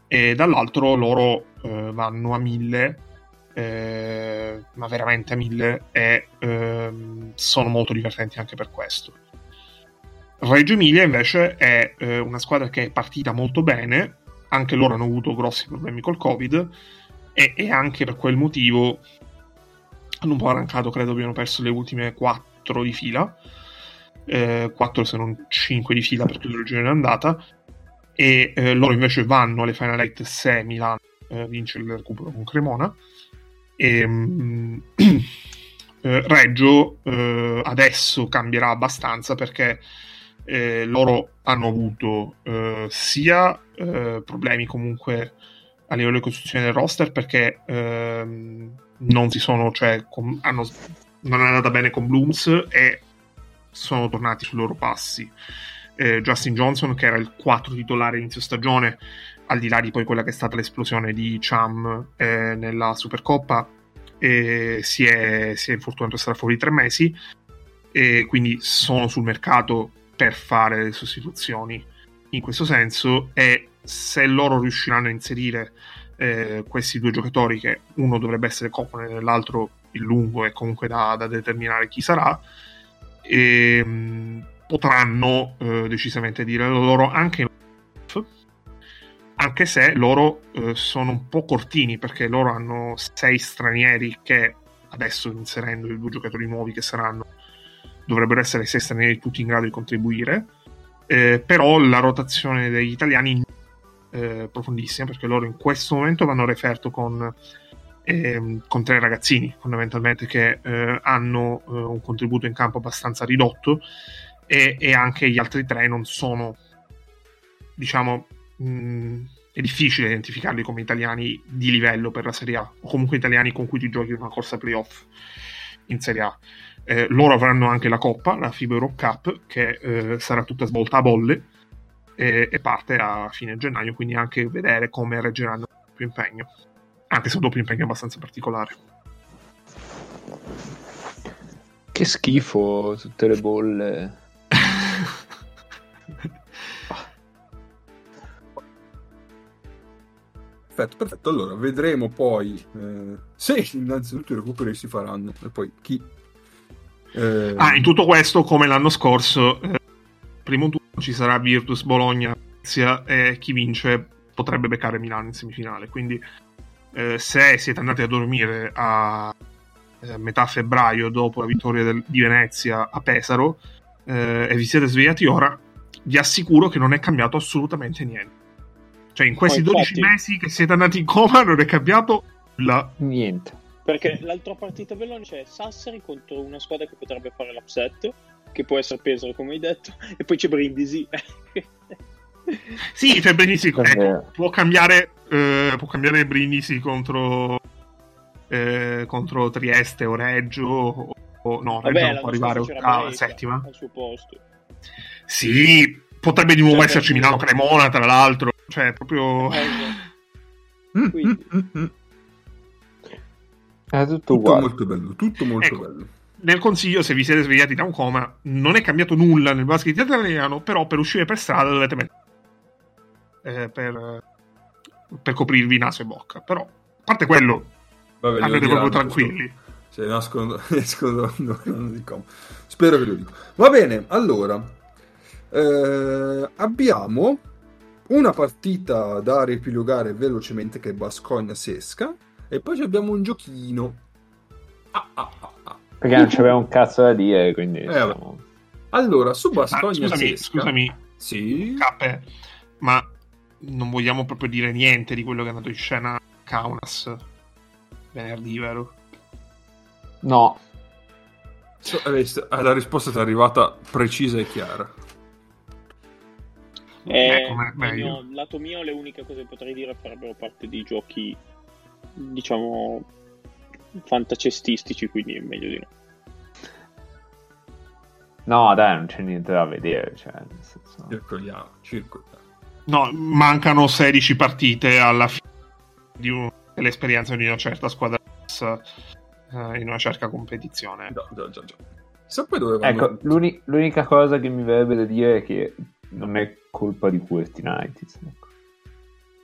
e dall'altro loro eh, vanno a mille eh, ma veramente a mille e ehm, sono molto divertenti anche per questo. Reggio Emilia invece è eh, una squadra che è partita molto bene, anche loro hanno avuto grossi problemi col Covid e, e anche per quel motivo hanno un po' arrancato, credo abbiano perso le ultime 4 di fila, eh, 4 se non 5 di fila per tutto il giro andata. E eh, loro invece vanno alle Final 8 se Milan eh, vince il recupero con Cremona e, um, eh, Reggio eh, adesso cambierà abbastanza perché eh, loro hanno avuto eh, sia eh, problemi comunque a livello di costruzione del roster perché ehm, non si sono, cioè, com- hanno, non è andata bene con Blooms e sono tornati sui loro passi. Eh, Justin Johnson, che era il 4 titolare inizio stagione, al di là di poi quella che è stata l'esplosione di Cham nella Supercoppa, eh, si, è, si è infortunato sarà fuori tre mesi, e quindi sono sul mercato per fare le sostituzioni. In questo senso e se loro riusciranno a inserire eh, questi due giocatori che uno dovrebbe essere Copone l'altro il lungo è comunque da, da determinare chi sarà e, ehm, potranno eh, decisamente dire loro anche anche se loro eh, sono un po' cortini perché loro hanno sei stranieri che adesso inserendo i due giocatori nuovi che saranno dovrebbero essere sei stranieri tutti in grado di contribuire, eh, però la rotazione degli italiani è profondissima perché loro in questo momento vanno referto con, ehm, con tre ragazzini fondamentalmente che eh, hanno eh, un contributo in campo abbastanza ridotto e, e anche gli altri tre non sono diciamo mh, è difficile identificarli come italiani di livello per la Serie A o comunque italiani con cui ti giochi una corsa playoff in Serie A eh, loro avranno anche la Coppa, la FIBA Europe Cup, che eh, sarà tutta svolta a bolle e, e, parte a fine gennaio, quindi anche vedere come reggeranno il doppio impegno, anche se un doppio impegno abbastanza particolare. Che schifo, tutte le bolle. Perfetto, perfetto. Allora, vedremo poi eh, se innanzitutto i recuperi si faranno e poi chi eh... Ah, in tutto questo, come l'anno scorso, eh, primo turno ci sarà Virtus Bologna e chi vince potrebbe beccare Milano in semifinale. Quindi, eh, se siete andati a dormire a eh, metà febbraio dopo la vittoria del, di Venezia a Pesaro eh, e vi siete svegliati ora, vi assicuro che non è cambiato assolutamente niente. Cioè, in questi oh, 12 mesi che siete andati in coma non è cambiato nulla. Niente. Perché l'altra partita bellone c'è Sassari contro una squadra che potrebbe fare l'upset, che può essere Pesaro come hai detto, e poi c'è Brindisi. sì, c'è Brindisi, ecco, può, cambiare, eh, può cambiare Brindisi contro, eh, contro Trieste o Reggio, o, o no, Reggio Vabbè, non può arrivare a settima. Al suo posto. Sì, potrebbe di nuovo cioè, esserci Milano Cremona, tra l'altro, cioè proprio... Eh, Quindi... È tutto, tutto uguale. molto bello, tutto molto ecco, bello. Nel consiglio, se vi siete svegliati da un coma, non è cambiato nulla nel basket italiano, però per uscire per strada dovete mettere eh, per, per, coprirvi naso e bocca. Però, a parte quello, Vabbè, andate proprio tranquilli. Se nascono, escono di coma. Spero che lo dico. Va bene, allora, eh, abbiamo una partita da riepilogare velocemente che è Bascogna-Sesca e poi abbiamo un giochino. Ah, ah, ah, ah. Perché non c'aveva un cazzo da dire, quindi... Eh, siamo... Allora, su Bascogna... Ah, scusami, Sesca, scusami. Sì? Cappe, ma non vogliamo proprio dire niente di quello che è andato in scena Kaunas venerdì, vero? No. So, la risposta è arrivata precisa e chiara. Eh, ecco, no, lato mio le uniche cose che potrei dire farebbero parte di giochi diciamo fantacestistici, quindi è meglio di no. No, dai, non c'è niente da vedere. Cioè, nel senso... Circoliamo, circoliamo. No, mancano 16 partite alla fine di un... dell'esperienza di una certa squadra uh, in una certa competizione. No, già, già, già. ecco, l'uni- l'unica cosa che mi verrebbe da dire è che non è colpa di questi United. Ecco.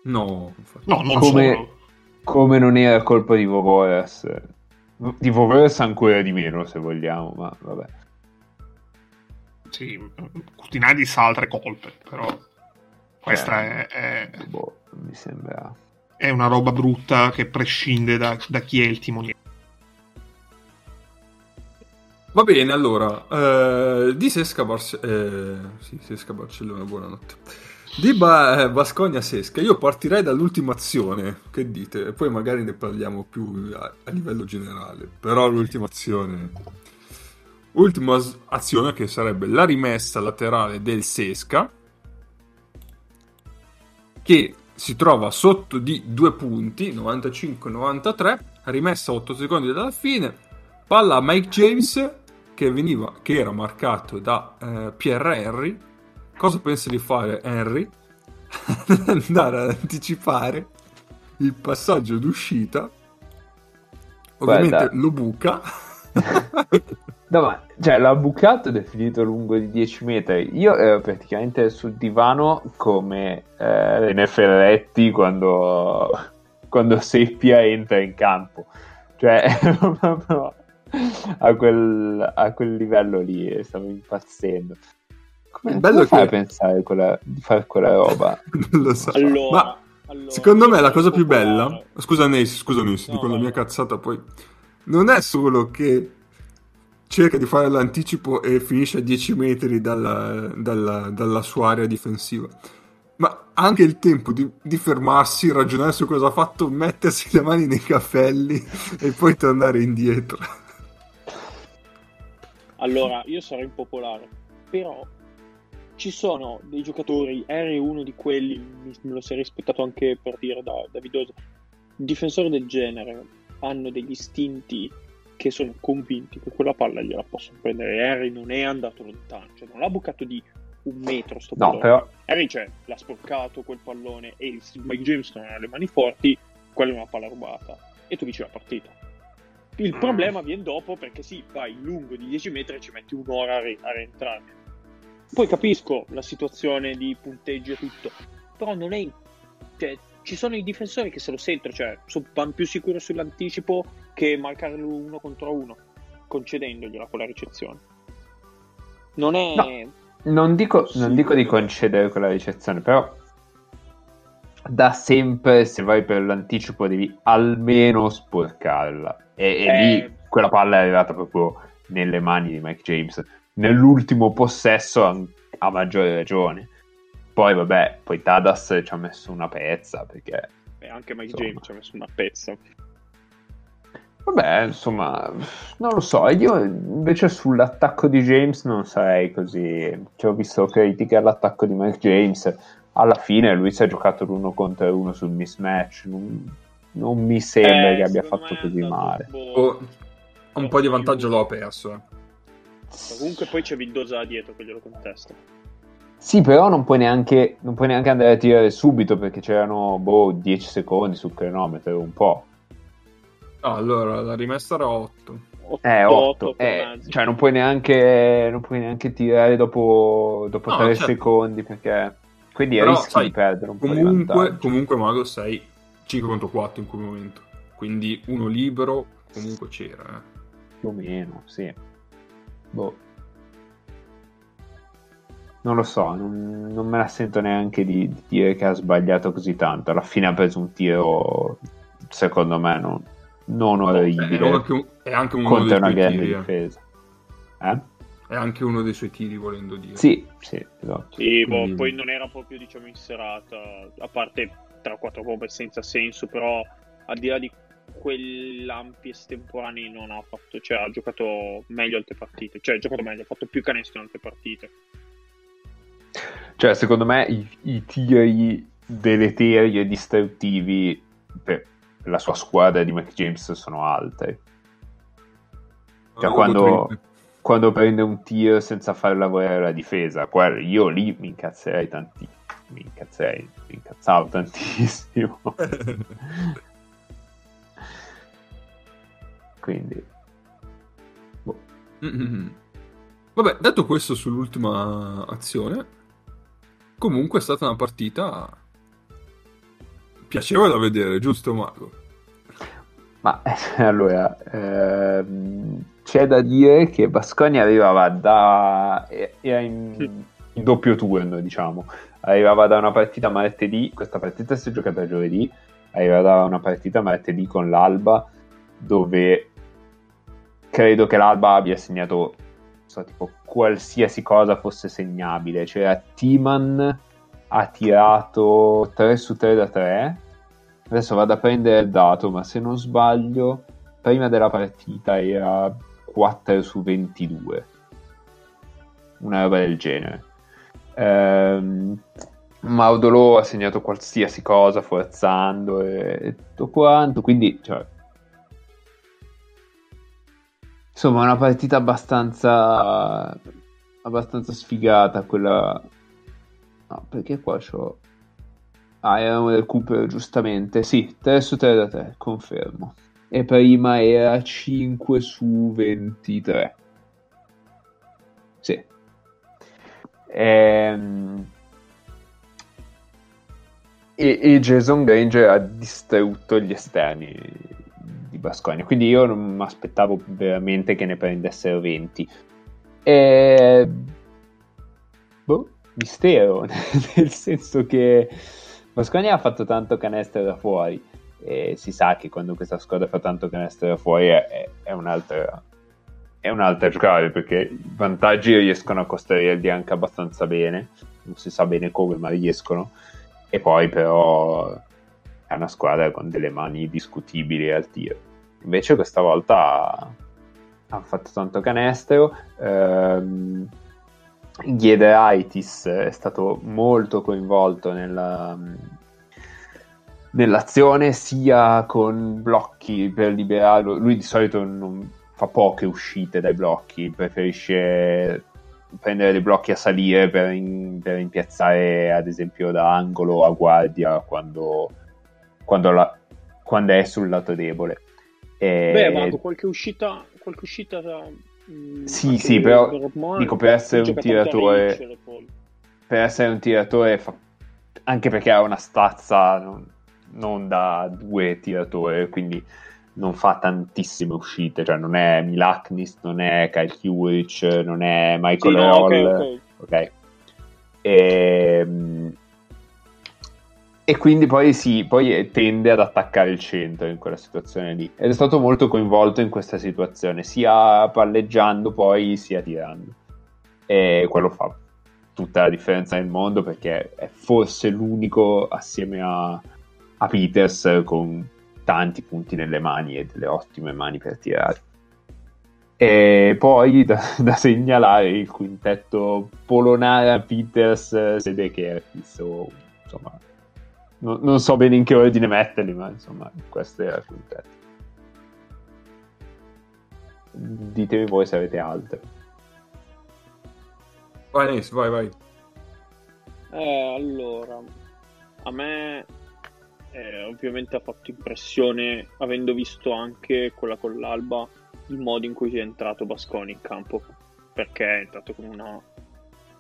No, no, non come, solo come non era colpa di Vovoras. Di Vovoras ancora di meno, se vogliamo, ma vabbè. Sì, Cutinadis ha altre colpe, però questa eh, è, è... Boh, mi sembra... È una roba brutta che prescinde da, da chi è il timoniere. Va bene, allora, eh, di Sesca, Barce- eh, sì, Barcellona, buonanotte. Di ba- Bascogna Sesca, io partirei dall'ultima azione, che dite? Poi magari ne parliamo più a, a livello generale. Però l'ultima azione... Ultima azione che sarebbe la rimessa laterale del Sesca, che si trova sotto di due punti, 95-93, rimessa a 8 secondi dalla fine, palla a Mike James che, veniva, che era marcato da eh, Pierre Henry Cosa pensa di fare Henry? Andare ad anticipare il passaggio d'uscita. Ovviamente Guarda. lo buca. no, ma cioè, l'ha bucato ed è finito lungo di 10 metri. Io ero praticamente sul divano come eh, René Ferretti quando, quando Seppia entra in campo. Cioè, proprio a quel, a quel livello lì stavo impazzendo. Come, bello come fai che... a pensare quella, di fare quella roba? non lo so. Allora, Ma allora, secondo me la cosa più bella... Scusa Nace, scusa Nace, no, dico la mia cazzata poi... Non è solo che cerca di fare l'anticipo e finisce a 10 metri dalla, dalla- dalla sua area difensiva. Ma anche il tempo di, di fermarsi, ragionare su cosa ha fatto, mettersi le mani nei capelli e poi tornare indietro. Allora, io sarò impopolare, però ci sono dei giocatori, Harry è uno di quelli, me lo sei rispettato anche per dire da, da Vidosa, difensori del genere hanno degli istinti che sono convinti che quella palla gliela possono prendere. Harry non è andato lontano, cioè non l'ha bucato di un metro sto No, pallone. però Harry cioè, l'ha sporcato quel pallone e il Mike James non ha le mani forti, quella è una palla rubata. E tu dici la partita. Il Mm. problema viene dopo perché sì, vai lungo di 10 metri e ci metti un'ora a, ri- a rientrare. Poi capisco la situazione di punteggio e tutto, però non è... Cioè, ci sono i difensori che se lo sentono, cioè so- vanno più sicuro sull'anticipo che marcarlo uno contro uno, concedendogliela quella ricezione. Non è... No. non dico, non dico di concedere quella ricezione, però da sempre se vai per l'anticipo devi almeno sporcarla. E, e Eh. lì quella palla è arrivata proprio nelle mani di Mike James. Nell'ultimo possesso a, a maggiore ragione. Poi vabbè, poi Tadas ci ha messo una pezza perché Beh, anche Mike Insomma. James ci ha messo una pezza. Vabbè, insomma, non lo so. Io invece sull'attacco di James non sarei così. Ci ho visto critiche all'attacco di Mike James. Alla fine lui si è giocato l'uno contro uno sul mismatch. Non, non mi sembra Eh, che abbia fatto così male. un po'- Oh, un po' di vantaggio l'ho perso. eh. Comunque poi c'è Vildosa dietro che glielo contesta. Sì, però non puoi, neanche, non puoi neanche andare a tirare subito perché c'erano boh, 10 secondi sul cronometro, un po'. No, allora, la rimessa era 8. Eh, 8 8. cioè, non puoi neanche, non puoi neanche tirare dopo, dopo No, 3 certo. secondi perché quindi Però, rischi sai, di perdere un po' di Comunque, vantaggio. comunque Mago sei 5 contro 4 in quel momento. Quindi uno libero comunque c'era. eh. Più o meno, sì. Boh. Non lo so, non, non me la sento neanche di, di dire che ha sbagliato così tanto. Alla fine ha preso un tiro, secondo me, non, non È orribile anche, un- è anche uno contro una grande tiri. eh. difesa. Eh? È anche uno dei suoi tiri, volendo dire. Sì, sì, esatto. Sì, boh, Quindi- poi non era proprio diciamo in serata, a parte 3-4 bombe senza senso, però al di là di quei lampi estemporanei non ha fatto, cioè ha giocato meglio altre partite, cioè ha giocato meglio, ha fatto più canestro in altre partite. Cioè, secondo me i, i tiri deleteri e distruttivi per la sua squadra di Mike James sono altri. Cioè, Uno quando, il- quando prende un tiro senza far lavorare la difesa, quello- io lì mi incazzerei tanti, mi incazzerei, mi incazzavo tantissimo. Quindi, boh. Mm-mm. Vabbè, detto questo sull'ultima azione, comunque è stata una partita piacevole da vedere, giusto Mago? Ma allora, ehm, c'è da dire che Bascogna arrivava da. era in, in doppio turno, diciamo. Arrivava da una partita martedì, questa partita si è giocata giovedì. Arrivava da una partita martedì con l'Alba, dove credo che l'Alba abbia segnato, non so, tipo qualsiasi cosa fosse segnabile. Cioè, Timan ha tirato 3 su 3 da 3 Adesso vado a prendere il dato, ma se non sbaglio, prima della partita era 4 su 22. Una roba del genere. Ehm, Maudolo ha segnato qualsiasi cosa forzando e e tutto quanto, quindi cioè, insomma una partita abbastanza abbastanza sfigata quella no perché qua c'ho Ah, era un recupero giustamente. Sì, 3 su 3 da 3, confermo. E prima era 5 su 23. Sì. Ehm... E, e Jason Granger ha distrutto gli esterni di Basconia. Quindi io non mi aspettavo veramente che ne prendessero 20. E... Boh, mistero, nel senso che Basconia ha fatto tanto canestro da fuori e si sa che quando questa squadra fa tanto canestro fuori è, è- un'altra è un'altra giocare perché i vantaggi riescono a costruirli anche abbastanza bene, non si sa bene come, ma riescono. E poi però è una squadra con delle mani discutibili al tiro. Invece questa volta hanno fatto tanto canestro. Ehm, Ghiederaitis è stato molto coinvolto nella, nell'azione sia con blocchi per liberarlo. Lui di solito non fa poche uscite dai blocchi, preferisce prendere dei blocchi a salire per, in, per rimpiazzare ad esempio da angolo a guardia quando, quando, la, quando è sul lato debole. E... Beh, ma qualche uscita, qualche uscita da, mh, sì, sì, però ormai, dico per essere un tiratore per essere un tiratore fa... anche perché ha una stazza non, non da due tiratori, quindi non fa tantissime uscite, cioè non è Milaknis, non è Kyle Hewitt, non è Michael sì, no, okay, okay. ok. E, ehm, e, quindi poi sì, poi tende ad attaccare il centro in quella situazione lì. Ed è stato molto coinvolto in questa situazione, sia palleggiando poi sia tirando. E quello fa tutta la differenza nel mondo perché è forse l'unico assieme a, a Peters con tanti punti nelle mani e delle ottime mani per tirare. E poi da, da segnalare il quintetto Polonara, Peters, Sedekerkis, insomma, no, non so bene in che ordine metterli, ma insomma, questo era il quintetto. Ditemi voi se avete altro. Vai, Nis, vai, vai. Eh, allora, a me eh, ovviamente ha fatto impressione, avendo visto anche quella con l'Alba, il modo in cui è entrato Basconi in campo, perché è entrato con una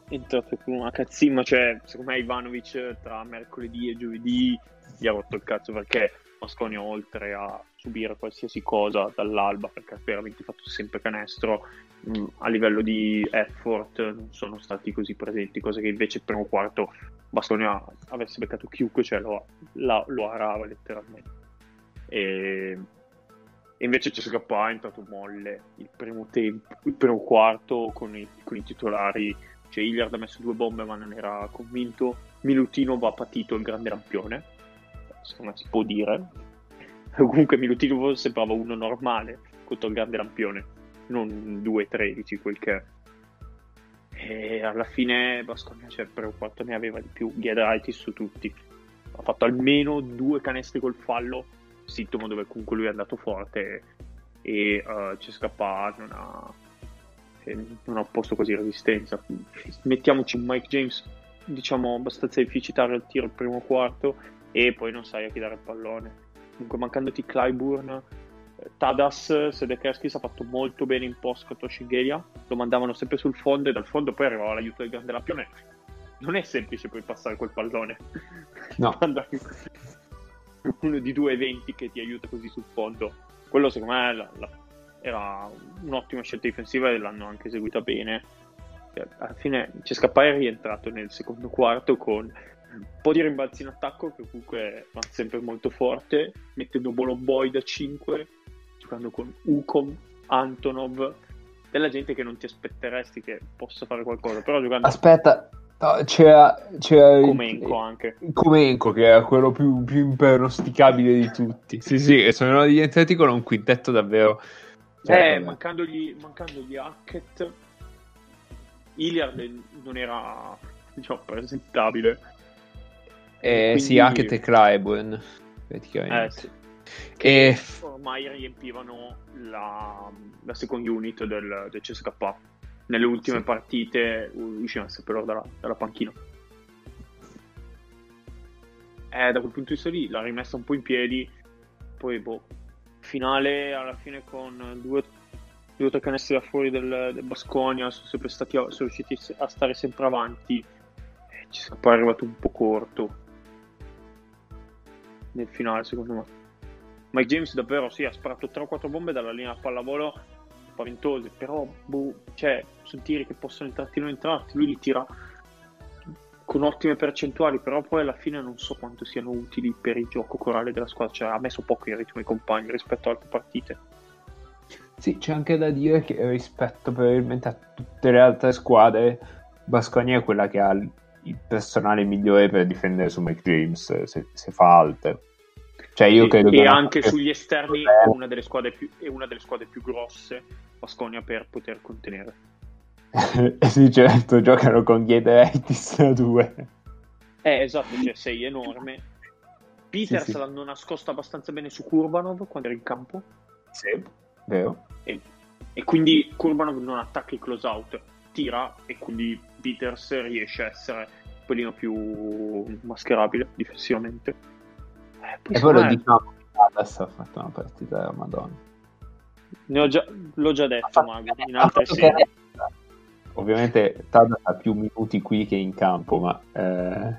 è entrato con una cazzimma, cioè secondo me Ivanovic tra mercoledì e giovedì gli ha rotto il cazzo perché Basconi oltre a subire qualsiasi cosa dall'alba perché ha veramente fatto sempre canestro mh, a livello di effort non sono stati così presenti cosa che invece il primo quarto Basconi avesse beccato chiunque cioè lo, la, lo arava letteralmente. E, e invece CSK è entrato molle il primo tempo il primo quarto con i, con i titolari. Cioè Hilliard ha messo due bombe ma non era convinto. Milutino va patito il grande rampione secondo me si può dire. Comunque Milutinovo sembrava uno normale contro il grande lampione, non 2-13 quel che è. E alla fine cioè, per un quarto ne aveva di più, Giedraitis su tutti. Ha fatto almeno due canestri col fallo, sintomo dove comunque lui è andato forte e uh, CSKA non ha, non ha posto quasi resistenza. Mettiamoci Mike James, diciamo, abbastanza deficitario al tiro il primo quarto e poi non sai a chi dare il pallone. Comunque mancandoti Clyburn, eh, Tadas, Sedekerskis ha fatto molto bene in post contro Shingelia, lo mandavano sempre sul fondo e dal fondo poi arrivava l'aiuto del grande lampione. Non è semplice poi passare quel pallone. No. uno di due eventi che ti aiuta così sul fondo. Quello secondo me la, la, era un'ottima scelta difensiva e l'hanno anche eseguita bene. Cioè, alla fine Cescappa è rientrato nel secondo quarto con po' di rimbalzi in attacco che comunque va sempre molto forte, mettendo Bolomboy da 5, giocando con Ukom, Antonov, della gente che non ti aspetteresti che possa fare qualcosa, però giocando... Aspetta, no, c'era, c'era Comenco anche. Comenco che era quello più, più impernosticabile di tutti. sì, sì, sono diventati con un quintetto davvero... Cioè, eh, mancandogli, mancandogli Hackett, Iliard non era diciamo, presentabile eh, Quindi... Sì, anche te Clyburn, praticamente. Eh, sì. E... Ormai riempivano la, la second unit del, del CSK. Nelle ultime sì. partite uscivano sempre dalla, dalla panchina. Eh, da quel punto di vista lì l'ha rimessa un po' in piedi. Poi, boh, finale alla fine con due, due o tre canestri da fuori del, del Basconia. Sono sempre stati sono riusciti a stare sempre avanti. Eh, ci è poi arrivato un po' corto nel finale, secondo me. Mike James davvero sì, ha sparato 3 o 4 bombe dalla linea a pallavolo spaventose, però boh, cioè, sono tiri che possono entrarti o non entrarti, lui li tira con ottime percentuali, però poi alla fine non so quanto siano utili per il gioco corale della squadra, cioè ha messo poco in ritmo ai compagni rispetto a altre partite. Sì, c'è anche da dire che rispetto probabilmente a tutte le altre squadre, Basconia è quella che ha il personale migliore per difendere su Mike James se, se fa altre. Cioè io e, credo e che anche che- sugli esterni è una delle squadre più, è una delle squadre più grosse Basconia per poter contenere. sì, certo, giocano con Giedraitis a due. Eh, esatto, cioè sei enorme. Peters Sì, sì. l'hanno nascosto abbastanza bene su Kurbanov quando era in campo Sì, vero. e, e quindi Kurbanov non attacca i close out, tira e quindi Peters riesce a essere un pelino più mascherabile difensivamente. Eh, poi E poi lo diciamo, adesso ha fatto una partita della Madonna. ne ho già- l'ho già detto, fatto- Mago, in altre sedi. chiarezza. Ovviamente Tada ha più minuti qui che in campo, ma eh,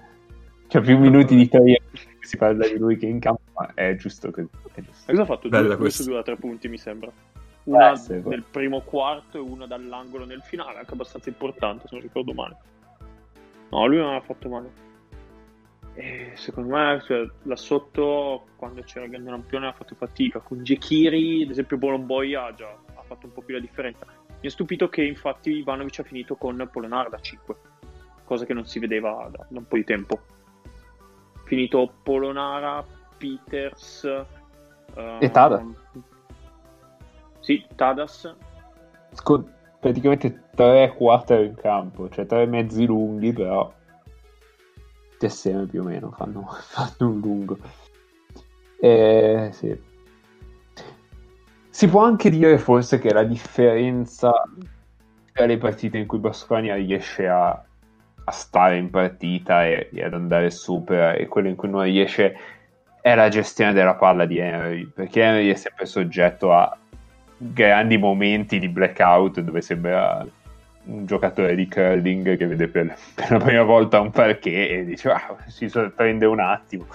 c'ha più minuti di teoria si parla di lui che in campo, ma è giusto così. È giusto. Cosa ha fatto? Bella Due, due su due da tre punti, mi sembra. Una Eh, sì, nel primo quarto e una dall'angolo nel finale, anche abbastanza importante, se non ricordo male. No, lui non ha fatto male. E secondo me, cioè, là sotto, quando c'era il grande campione, ha fatto fatica. Con Jekiri, ad esempio, Bolomboy ha già ha fatto un po' più la differenza. Mi ha stupito che infatti Ivanovic ha finito con Polonar da 5, cosa che non si vedeva da, da un po' di tempo. Finito Polonara, Peters E Tada. Sì, Tadas. Con praticamente tre quarter in campo, cioè tre mezzi lunghi, però tutti assieme più o meno fanno, fanno un lungo. Eh, sì. Si può anche dire forse che la differenza tra le partite in cui Basconia riesce a, a stare in partita e, e ad andare super e quelle in cui non riesce è la gestione della palla di Henry, perché Henry è sempre soggetto a grandi momenti di blackout dove sembra un giocatore di curling che vede per, per la prima volta un parquet e dice ah, si sorprende un attimo.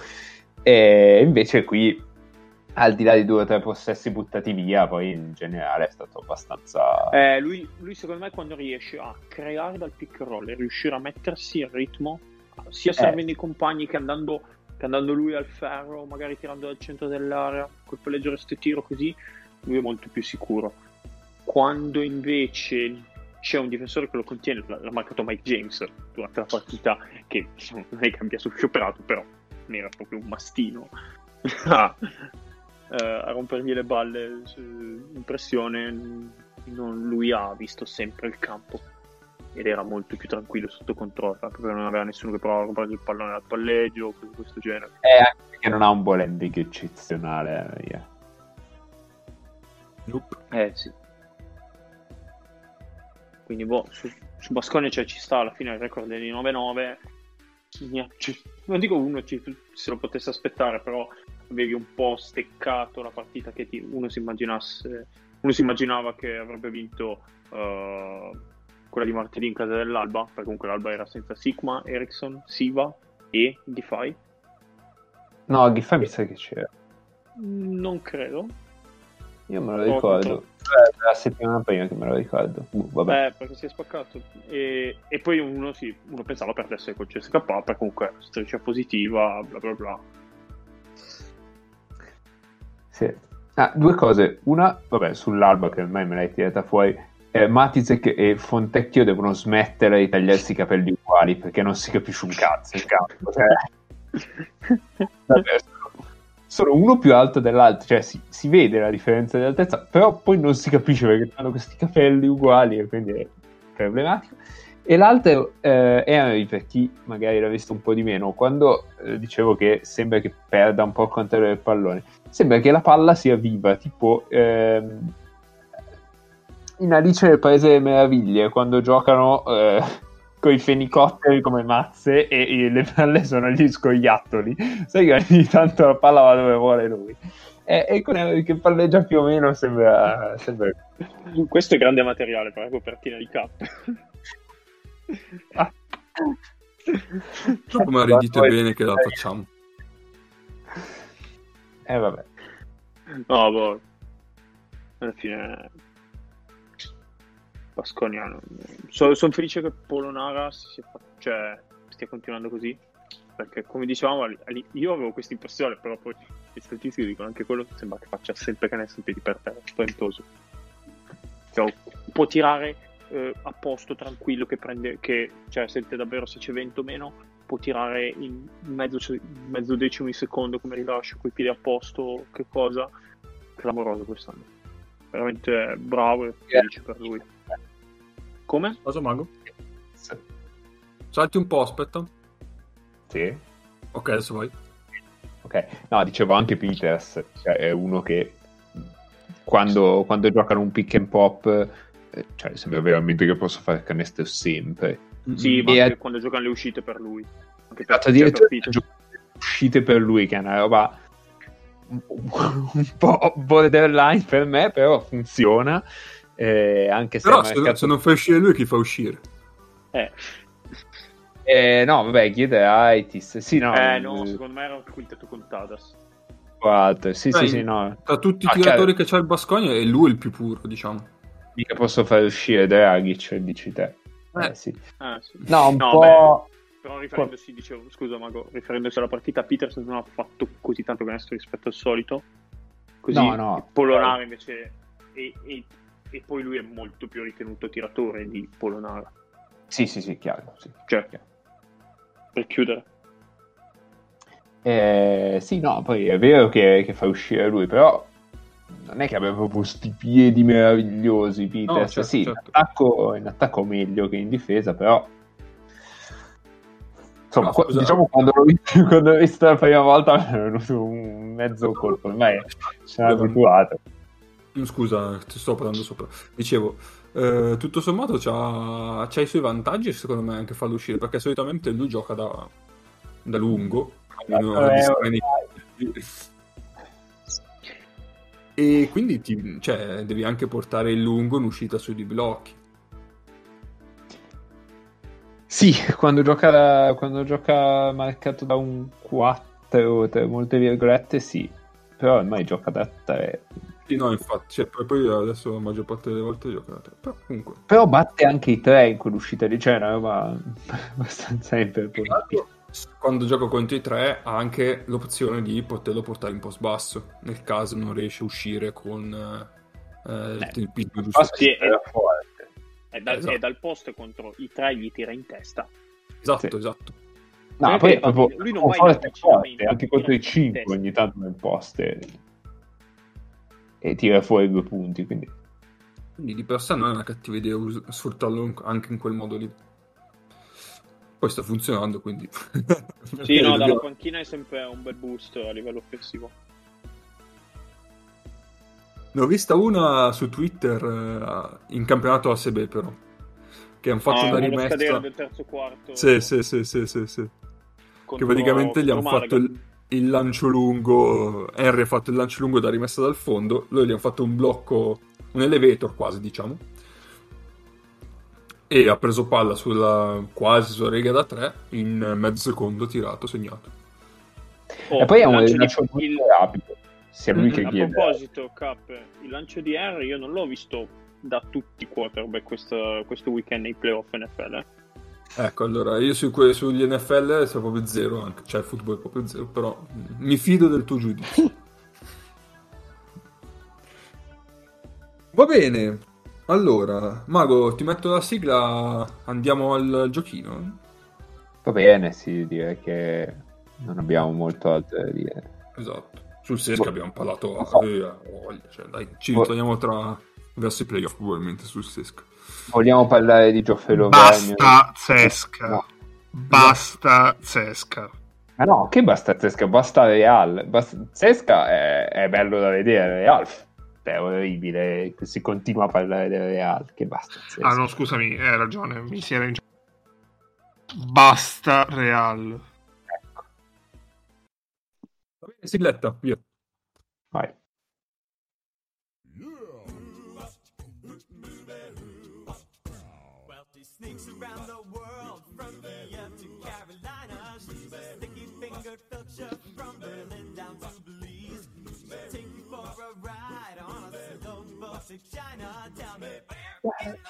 E invece qui al di là di due o tre possessi buttati via poi in generale è stato abbastanza Eh, lui, lui, secondo me, quando riesce a creare dal pick and roll e riuscire a mettersi in ritmo, sia servendo i compagni che andando, che andando lui al ferro, magari tirando dal centro dell'area, colpeggiare sto tiro così, lui è molto più sicuro. Quando invece c'è un difensore che lo contiene, l'ha marcato Mike James durante la partita, che non è che abbia scioperato, però ne era proprio un mastino. a, eh, a rompergli le balle su- in pressione, non- lui ha visto sempre il campo ed era molto più tranquillo sotto controllo, perché non aveva nessuno che provava a rompergli il pallone al palleggio, cose di questo genere. è anche perché non ha un handling eccezionale eh, yeah. Nope. Eh sì. Quindi boh, su, su Basconia cioè, ci sta alla fine il record di 9-9. Nia- cioè, non dico uno ci- se lo potesse aspettare, però avevi un po' steccato la partita che ti- uno si immaginasse. Uno si immaginava che avrebbe vinto eh, quella di martedì in casa dell'Alba, perché comunque l'Alba era senza Sigma, Ericsson, Siva e Defy. no Giffey mi sa che c'era Non credo. Io me lo ricordo. Eh, la settimana prima che me lo ricordo Uh, vabbè Eh, perché si è spaccato. E, e poi uno, sì, uno pensava perdesse col CSK, perché comunque striscia positiva, bla bla bla. Sì. Ah, due cose. Una, vabbè, sull'alba che ormai me l'hai tirata fuori. Eh, Matizek e Fontecchio devono smettere di tagliarsi i capelli uguali perché non si capisce un cazzo in campo. Cioè, davvero, sono- uno più alto dell'altro, cioè si, si vede la differenza di altezza, però poi non si capisce perché hanno questi capelli uguali e quindi è problematico. E l'altro eh, Henry, per chi magari l'ha visto un po' di meno, quando eh, dicevo che sembra che perda un po' il controllo del pallone, sembra che la palla sia viva, tipo ehm, in Alice nel Paese delle Meraviglie, quando giocano eh, con i fenicotteri come mazze e, e le palle sono gli scoiattoli. Sai che ogni tanto la palla va dove vuole lui. E, e con Henry che palleggia più o meno sembra... sembra... Questo è grande materiale per la copertina di K. Ah. Dopo mi ridite bene che la facciamo. Eh vabbè. No, boh. Alla fine... Basconia. Sono felice che Polonara si fa- cioè, stia continuando così. Perché, come dicevamo, io avevo questa impressione, però poi le statistiche dicono anche quello. Sembra che faccia sempre canestro in piedi per terra. Spaventoso. Cioè, può tirare eh, a posto tranquillo che prende, che cioè, sente davvero se c'è vento o meno, può tirare in mezzo, mezzo decimo di secondo come rilascio, coi piedi a posto, che cosa. Clamoroso quest'anno. Veramente bravo e felice per lui. Come? Cosa mago? Salti un po', aspetta. Sì. Ok, adesso vai. Ok, no, dicevo anche Peters, cioè è uno che quando, quando giocano un pick and pop, eh, cioè sembra veramente che possa fare canestro sempre. Sì, ma anche a- quando giocano le uscite per lui. Anche per, Esatto, cioè, addirittura per uscite per lui, che è una roba un, un po' borderline per me, però funziona. Eh, anche se Però se, mercato- se non fa uscire lui, chi fa uscire? Eh, Eh, no, vabbè, chiede a Itis. Sì, no, eh, no, secondo me era un quintetto con Tadas. quattro. Sì, Dai. sì, sì, no. Tra tutti i Ah, tiratori chiaro. che c'ha il Bascogna, è lui il più puro, diciamo. Mica posso fare uscire Dragic, dici te. Eh, Eh. sì. Eh, sì. No, un No, po'... Però riferendosi, dicevo, scusa Mago, riferendosi alla partita, Peterson non ha fatto così tanto canestro rispetto al solito. Così No, no. Polonara invece... E, e- e poi lui è molto più ritenuto tiratore di Polonara. Sì, sì, sì, chiaro. Sì. Cioè, per chiudere. Eh, sì, no, poi è vero che, che fa uscire lui, però non è che abbia proprio sti piedi meravigliosi, Peters. No, certo, sì, certo. In, attacco, in attacco meglio che in difesa, però... Insomma, No, diciamo quando l'ho, visto, quando l'ho visto la prima volta mi è venuto un mezzo colpo, ormai sono Scusa. abituato. Mm, Scusa, ti sto parlando sopra. Dicevo, eh, tutto sommato c'ha, c'ha i suoi vantaggi, secondo me, anche farlo uscire, perché solitamente lui gioca da, da lungo. Eh, distrani- E quindi ti- cioè, devi anche portare il lungo in uscita sui di blocchi. Sì, quando gioca, quando gioca marcato da un 4, tra molte virgolette, sì. Però ormai gioca da 3. Sì, no, infatti, cioè, poi, poi adesso la maggior parte delle volte gioca da. Però comunque. Però batte anche i 3 in quell'uscita lì, cioè è una roba abbastanza imperponibile. Quando gioca contro i tre ha anche l'opzione di poterlo portare in post basso, nel caso non riesce a uscire con eh, eh, Eh, il piglio giusto. Sì, forte. È dal, Esatto. è dal posto contro i tre gli tira in testa. Esatto, Sì. esatto. No, Perché poi è proprio lui non va in forte anche contro i in 5 testa. ogni tanto nel post e, e tira fuori due punti, quindi Quindi di per sé non è una cattiva idea us- sfruttarlo anche in quel modo lì. Poi sta funzionando, quindi... Sì, no, dalla panchina è sempre un bel boost a livello offensivo. Ne ho vista una su Twitter eh, in campionato ASB però, che hanno fatto Ah, una rimessa... del terzo quarto. Sì, sì, sì, sì, sì, sì. Che praticamente gli hanno fatto il, il lancio lungo. Henry ha fatto il lancio lungo da rimessa dal fondo. Loro gli hanno fatto un blocco, un elevator quasi, diciamo. E ha preso palla sulla quasi sulla riga da 3 in mezzo secondo, tirato, segnato. Oh, e poi è un lancio di- il- rapido, sia lui Mm, che A chiede. proposito, Cap, il lancio di Henry io non l'ho visto da tutti i quarterback questo, questo weekend nei playoff NFL. eh. Ecco, allora io su que- sugli NFL sono proprio zero, anche, cioè il football è proprio zero, però mm, mi fido del tuo giudizio. Va bene, allora, Mago, ti metto la sigla, andiamo al giochino? Va bene, sì, direi che non abbiamo molto altro da dire. Esatto, sul Sesca abbiamo parlato a Oh. eh, voglia, cioè, dai, ci Oh. ritorniamo tra verso i playoff probabilmente sul Sesca. Vogliamo parlare di Gioffelo Basta Zesca. No. Basta Zesca. Ma no, che basta Zesca? Basta Real. Basta... Zesca è, è bello da vedere, Real è orribile. Si continua a parlare del Real. Che basta Zesca. Ah no, scusami, hai ragione, mi si era in... Basta Real. Ecco, sigletta, via. vai. Around the world from India to Carolina. She's a sticky fingered filcher from Berlin down to Belize. She'll take you for a ride on a slow boat to China. Tell me,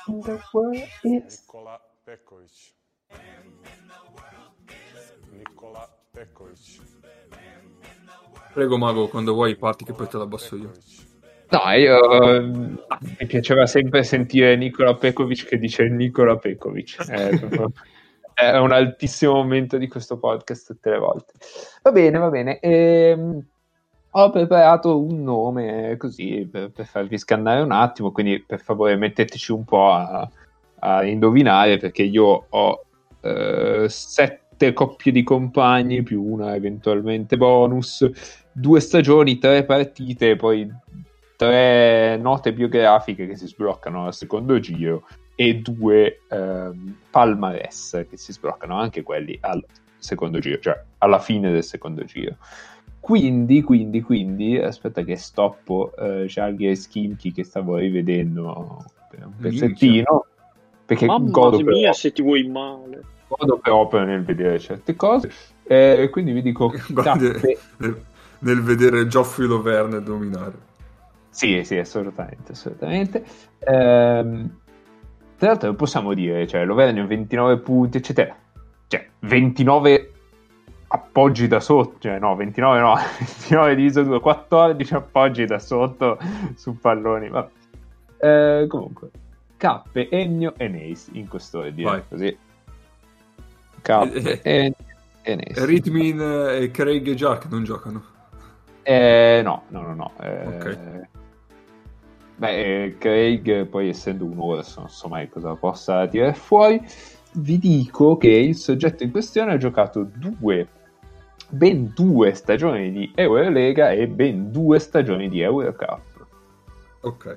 Nikola Peković. Nikola Peković. Prego Mago, quando vuoi parti che poi te la abbasso io. No, io eh, mi piaceva sempre sentire Nicola Pekovic che dice Nicola Pekovic. È, proprio- è un altissimo momento di questo podcast tutte le volte. Va bene, va bene. Ehm, ho preparato un nome così per, per farvi scannare un attimo, quindi per favore metteteci un po' a, a indovinare perché io ho eh, sette coppie di compagni più una eventualmente bonus, due stagioni, tre partite, poi tre note biografiche che si sbloccano al secondo giro e due ehm, palmarès che si sbloccano anche quelli al secondo giro, cioè alla fine del secondo giro. Quindi, quindi, quindi, aspetta che stoppo eh, Jalghi e Skimchi che stavo rivedendo per un pezzettino, perché Mamma godo mia, però, se ti vuoi male. godo proprio nel vedere certe cose. Eh, quindi vi dico nel, nel vedere Geoffrey Loverne dominare. Sì, sì, assolutamente, assolutamente. Ehm, tra l'altro possiamo dire, cioè, Loverne 29 punti, eccetera. Cioè, 29 appoggi da sotto, cioè no, 29 no, 29 diviso 2, 14 appoggi da sotto su palloni. Vabbè. Eh, comunque, Cappe, Ennio e Neis in quest'ordine, Vai. così. Cappe, Ennio e Neis. Ritmin e Craig e Jack non giocano. Eh, no, no, no, no. eh, Ok. Beh, eh, Craig, poi essendo uno, adesso non so mai cosa possa tirare fuori, vi dico che il soggetto in questione ha giocato due, ben due stagioni di Eurolega e ben due stagioni di Eurocup. Ok.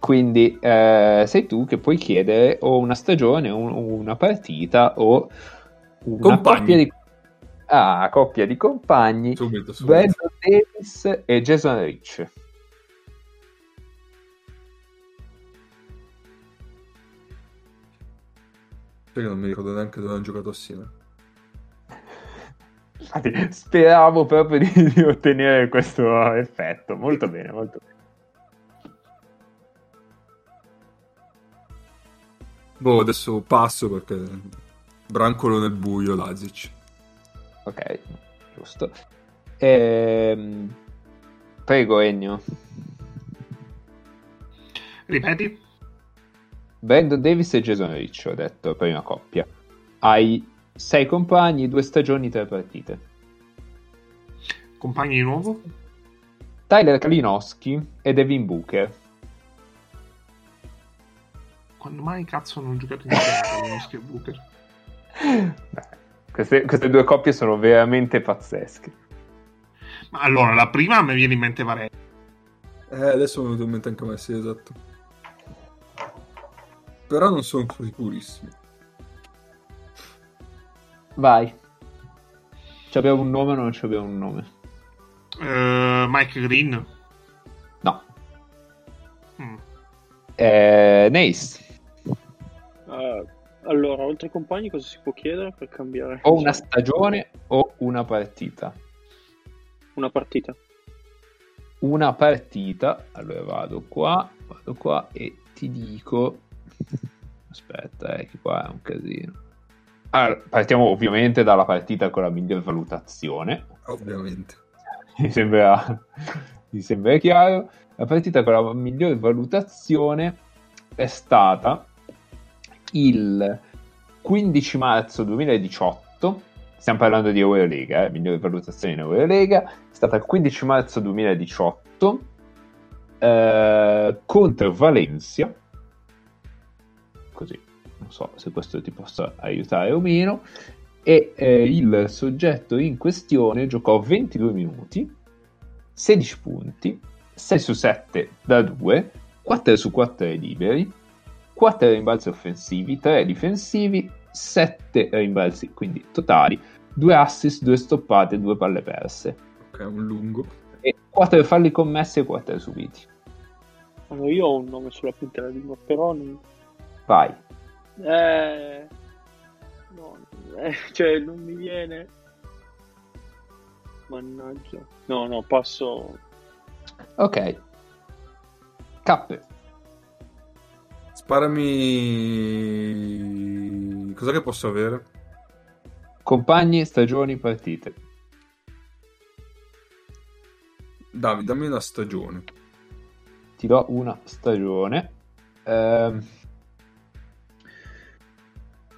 Quindi eh, sei tu che puoi chiedere o una stagione, o un- una partita o una Compagni. coppia di... Ah, coppia di compagni. Subito, subito. Brandon Davis e Jason Rich. Che non mi ricordo neanche dove hanno giocato assieme. Infatti, speravo proprio di, di ottenere questo effetto. Molto bene, molto bene. Boh, adesso passo perché brancolo nel buio Lazic. Ok, giusto. Ehm, Prego, Ennio. Ripeti? Brandon Davis e Jason Rich, ho detto, prima coppia. Hai sei compagni, due stagioni, tre partite. Compagni di nuovo? Tyler Kalinowski e Devin Booker. Quando mai cazzo hanno giocato insieme Musk e Booker? Beh, queste, queste due coppie sono veramente pazzesche. Ma allora, la prima mi viene in mente Varese. Eh, adesso mi è venuto in mente anche a me, sì, esatto. Però non sono sicurissimo. Vai. Ci abbiamo un nome o non ci abbiamo un nome? Eh, Mike Green. No. Mm. Eh, Nace. Eh, allora, oltre ai compagni, cosa si può chiedere per cambiare? O una stagione o una partita. Una partita. Una partita. Allora vado qua, vado qua e ti dico... Aspetta, eh, che qua è un casino. Allora, partiamo ovviamente dalla partita con la miglior valutazione. Ovviamente. mi sembra, mi sembra chiaro. La partita con la miglior valutazione è stata il 15 marzo 2018. Stiamo parlando di Eurolega, eh, miglior valutazione in Eurolega. È stata il 15 marzo 2018 eh, contro Valencia. Così, non so se questo ti possa aiutare o meno e eh, il soggetto in questione giocò 22 minuti, 16 punti, 6 su 7 da 2, 4 su 4 liberi, 4 rimbalzi offensivi, 3 difensivi, 7 rimbalzi quindi totali, 2 assist, 2 stoppate, 2 palle perse Ok, un lungo. e 4 falli commessi e 4 subiti. Allora, io ho un nome sulla punta della lingua, però non... Vai. Eh... No, eh, cioè, non mi viene... Mannaggia. No, no, passo... Ok. Cappe. Sparami. Cos'è che posso avere? Compagni, stagioni, partite. Davi, dammi una stagione. Ti do una stagione. Ehm,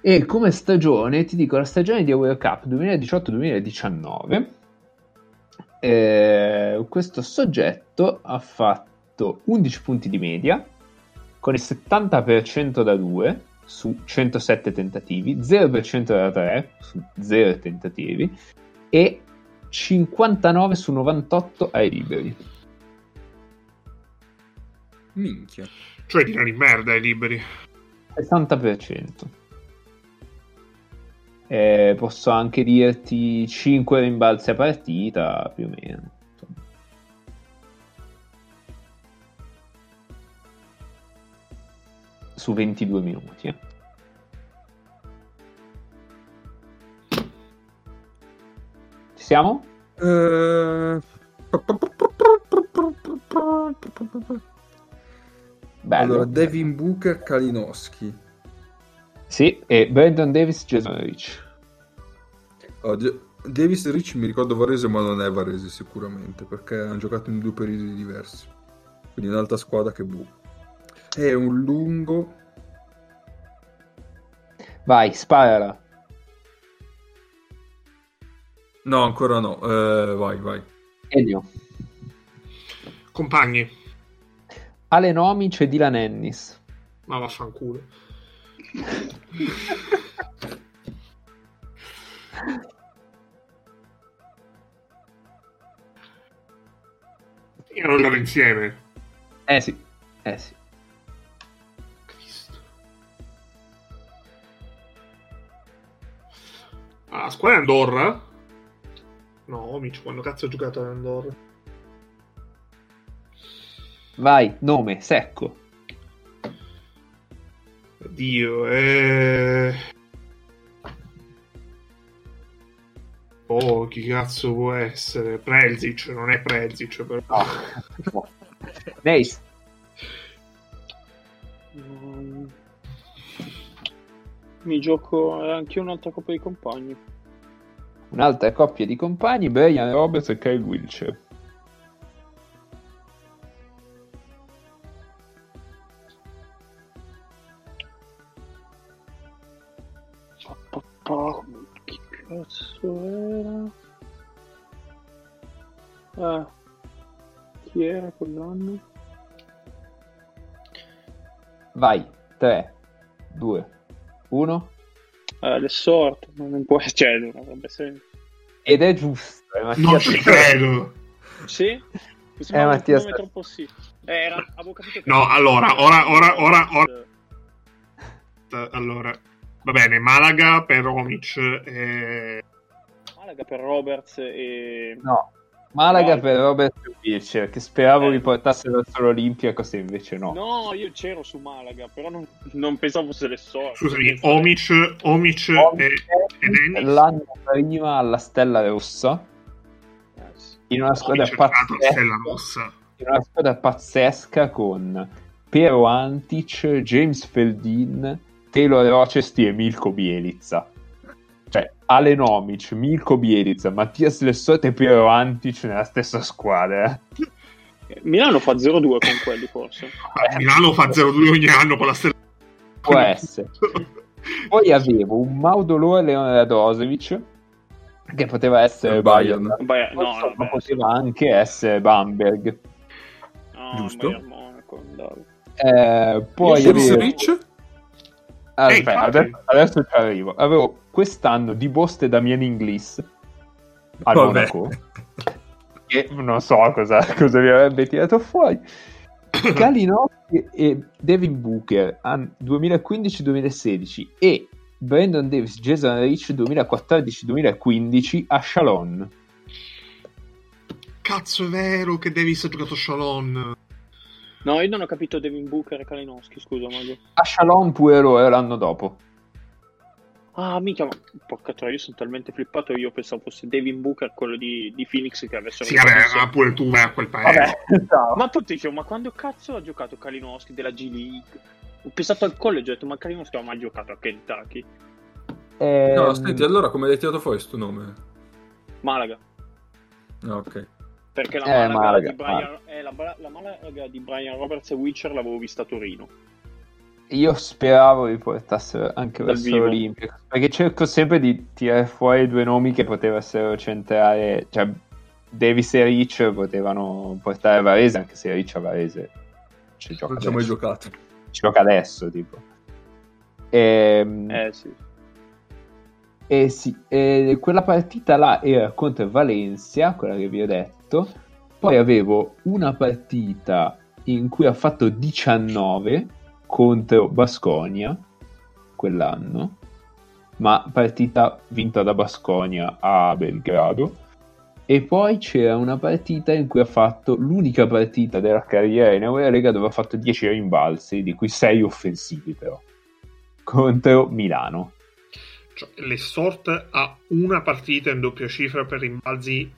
E come stagione ti dico la stagione di World Cup 2018-2019. Eh, questo soggetto ha fatto 11 punti di media con il 70% da 2 su 107 tentativi, 0% da 3 su 0 tentativi e 59 su 98 ai liberi. Minchia. Cioè tirano in merda i liberi. 60%. Eh, posso anche dirti 5 rimbalzi a partita, più o meno. insomma. Su 22 minuti. eh. Ci siamo? Eh, Bello. Allora, Devin Booker, Kalinowski. Sì, e Brandon Davis, Jason Rich. Oh, Ge- Davis Rich mi ricordo Varese, ma non è Varese sicuramente, perché hanno giocato in due periodi diversi. Quindi un'altra squadra che bu. È un lungo. Vai, sparala. No, ancora no. Eh, vai, vai. Elio. Compagni. Allen Omic e Dylan Ennis. Ma vaffanculo. Io non giocano insieme. Eh sì, eh sì. Cristo. Ah, la squadra è Andorra? No, Omic, quando cazzo ha giocato ad Andorra? Vai, nome, secco. Dio, eh... Oh, chi cazzo può essere? Prelzic, non è Prelzic, però. Neis. Mm. Mi gioco anche un'altra coppia di compagni. Un'altra coppia di compagni, Brian Roberts e Kyle Wilcher. Vai, 3, 2, 1. Ah, le sorte, ma non può cioè, non avrebbe senso. Ed è giusto. È Mattia Non ci credo. Sì? Eh, Mattia, sta- troppo sì. Eh, era, avevo capito che No, allora, ora, ora, ora, ora. Allora, va bene, Malaga per Omic e... Malaga per Roberts e... No, Malaga No. per Robert e Wilcher, che speravo Eh. riportasse verso l'Olimpiakos e invece no. No, io c'ero su Malaga, però non, non pensavo fosse le sorti. Scusami, Omic, Omic e, ed Ennis. L'anno prima alla Stella Rossa, Eh, in una squadra Omic pazzesca, in una squadra pazzesca con Pero Antic, James Feldin, Taylor Rochesti e Milko Bielizza. Cioè, Allen Omic, Milko Bielizza, Mattias Lessotte e Pero Antic nella stessa squadra. eh. Milano fa 0-2 con quelli, forse. Ah, Milano fa 0-2 ogni anno con la Stella Può essere. Poi avevo un Maudolore Leone Radosevic, che poteva essere Bayern, Bayern. Beh, no, ma poteva anche essere Bamberg. no, Giusto. Bayern Monaco. Eh, poi avevo... Rich? Aspetta, adesso, adesso ci arrivo. Avevo quest'anno di Bost e Damien Inglis al Vabbè. Monaco. Che non so cosa, cosa vi avrebbe tirato fuori. Kalinowski e Devin Booker an- 2015-2016 e Brandon Davis, Jason Rich 2014-2015 a Chalon. Cazzo, è vero che Davis ha giocato Shalon. No, io non ho capito Devin Booker e Kalinowski, scusa, Mario. A Chalon pure loro l'anno dopo. Ah, mica, ma porca troia, io sono talmente flippato, io pensavo fosse Devin Booker, quello di, di Phoenix che avessero Sì, vabbè, ma pure tu vai a quel paese. Vabbè. Ma tutti dicevo, ma quando cazzo ha giocato Kalinowski della G League? Ho pensato al college, ho detto, ma Kalinowski non ha mai giocato a Kentucky. Ehm, No, senti, allora come hai tirato fuori sto nome? Malaga. Ah, ok. Perché la Eh, Malaga, Malaga, di Brian, eh, la, la Malaga di Brian Roberts e Witcher l'avevo vista a Torino. Io speravo li portassero anche Dal verso vivo. l'Olimpico, perché cerco sempre di tirare fuori due nomi che potessero centrare, cioè Davis e Rich potevano portare Varese, anche se Rich a Varese ci gioca Non ci ho mai adesso. giocato. Ci gioca adesso, tipo. Ehm, Eh sì. Eh sì, eh, quella partita là era contro il Valencia, quella che vi ho detto. Poi avevo una partita in cui ha fatto 19 contro Basconia quell'anno, ma partita vinta da Basconia a Belgrado. E poi c'era una partita in cui ha fatto l'unica partita della carriera in Eurolega dove ha fatto 10 rimbalzi, di cui 6 offensivi però, contro Milano. Cioè, l'Essort ha una partita in doppia cifra per rimbalzi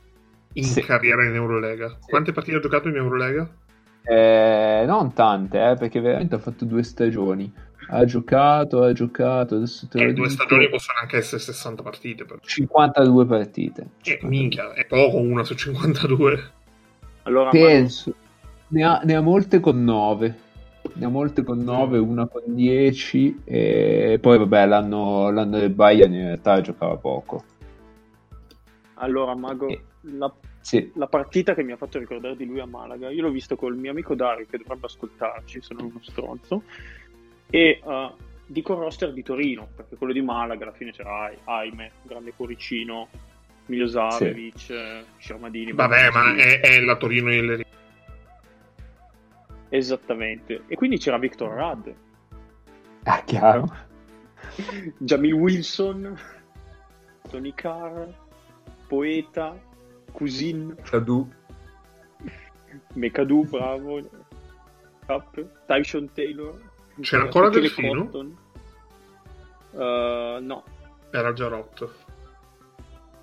in Sì. carriera in Eurolega. Quante partite ha giocato in Eurolega? Eh, non tante, eh, perché veramente ha fatto due stagioni. Ha giocato, ha giocato, adesso te Eh, due stagioni possono anche essere 60 partite. Però. 52 partite. Eh, minchia, è poco una su 52. Allora, Penso. Ne ha, ne ha molte con 9. Ne ha molte con 9, una con 10 e poi vabbè l'anno, l'anno del Bayern in realtà giocava poco. allora Mago, Eh. La, Sì, la partita che mi ha fatto ricordare di lui a Malaga, io l'ho visto col mio amico Dario che dovrebbe ascoltarci, sono uno stronzo, e eh, dico roster di Torino, perché quello di Malaga alla fine c'era Ai- Aime, grande cuoricino, Milosarevic, eh, Shermadini. Vabbè, ma è, è la Torino delle Esattamente. E quindi c'era Victor Rad, ah, chiaro. Jamil Wilson, Tony Carr, Poeta, Cousin, Cadu. Mekadu, bravo, Cap, Tyson Taylor. C'era ancora Delfino? Uh, no, Era già rotto.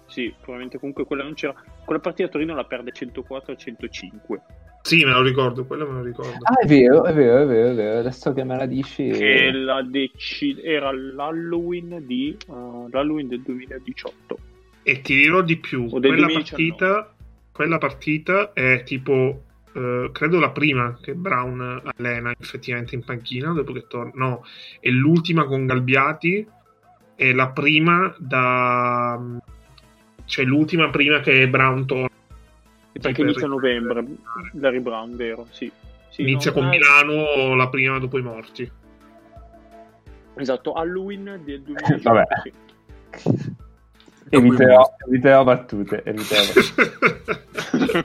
sì, probabilmente comunque quella non c'era. Quella partita a Torino la perde 104 a 105. Sì, me lo ricordo, quello me lo ricordo. Ah, è vero, è vero, è vero, è vero. Adesso che me la dici... Che la deci- era l'Halloween, di, uh, l'Halloween del 2018. E ti dirò di più, quella 2019. partita, quella partita è tipo, eh, credo la prima che Brown allena effettivamente in panchina, dopo che torna, no, è l'ultima con Galbiati, è la prima da... cioè l'ultima prima che Brown torna. Perché per inizia a novembre, riprendere. Larry Brown, vero? Sì. Sì, Inizia no, con ma- Milano la prima dopo i morti. Esatto, Halloween del 2018. Vabbè. Eviterò, eviterò battute, eviterò battute.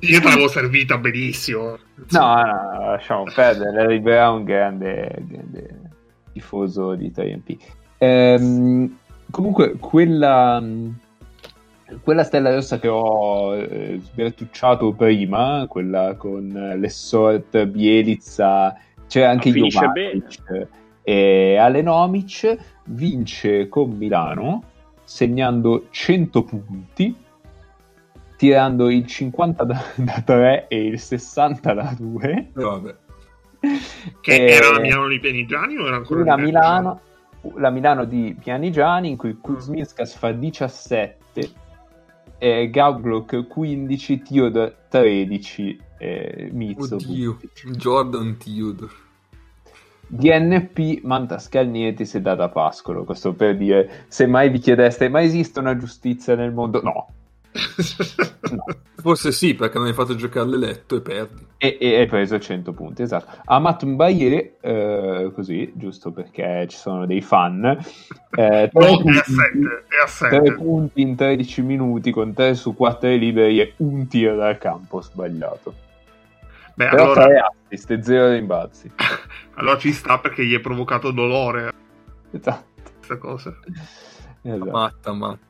Io te l'avevo servita benissimo. No, no, no, lasciamo perdere. Larry Brown, grande, grande tifoso di 3MP. Ehm, comunque, quella, quella stella rossa che ho eh, sbertucciato prima, quella con l'Essort, Bielizza, c'era anche Jovanovic e Alenomic, vince con Milano segnando 100 punti tirando il 50 da, da 3 e il 60 da 2 E vabbè. Che Eh, era la Milano di Pianigiani o era ancora la? Milano, la Milano di Pianigiani in cui Kuzminskas fa 17 eh, Gaublock 15 Theodore 13 eh, Mizzo Oddio. Jordan Theodore. DNP Manta Scalnietis e Dada Pascolo questo per dire se mai vi chiedeste ma esiste una giustizia nel mondo no, no. Forse sì, perché non hai fatto giocare l'eletto e perdi. E, e hai preso 100 punti, esatto. Amat Mbaye, eh, così, giusto perché ci sono dei fan. Eh, tre No, è a punti- 7, è a 3 7. punti in 13 minuti con 3 su 4 liberi e un tiro dal campo sbagliato. Beh, Però allora, 3 assist e 0 rimbalzi. allora ci sta perché gli è provocato dolore Esatto. questa cosa. Esatto. Matta, matta.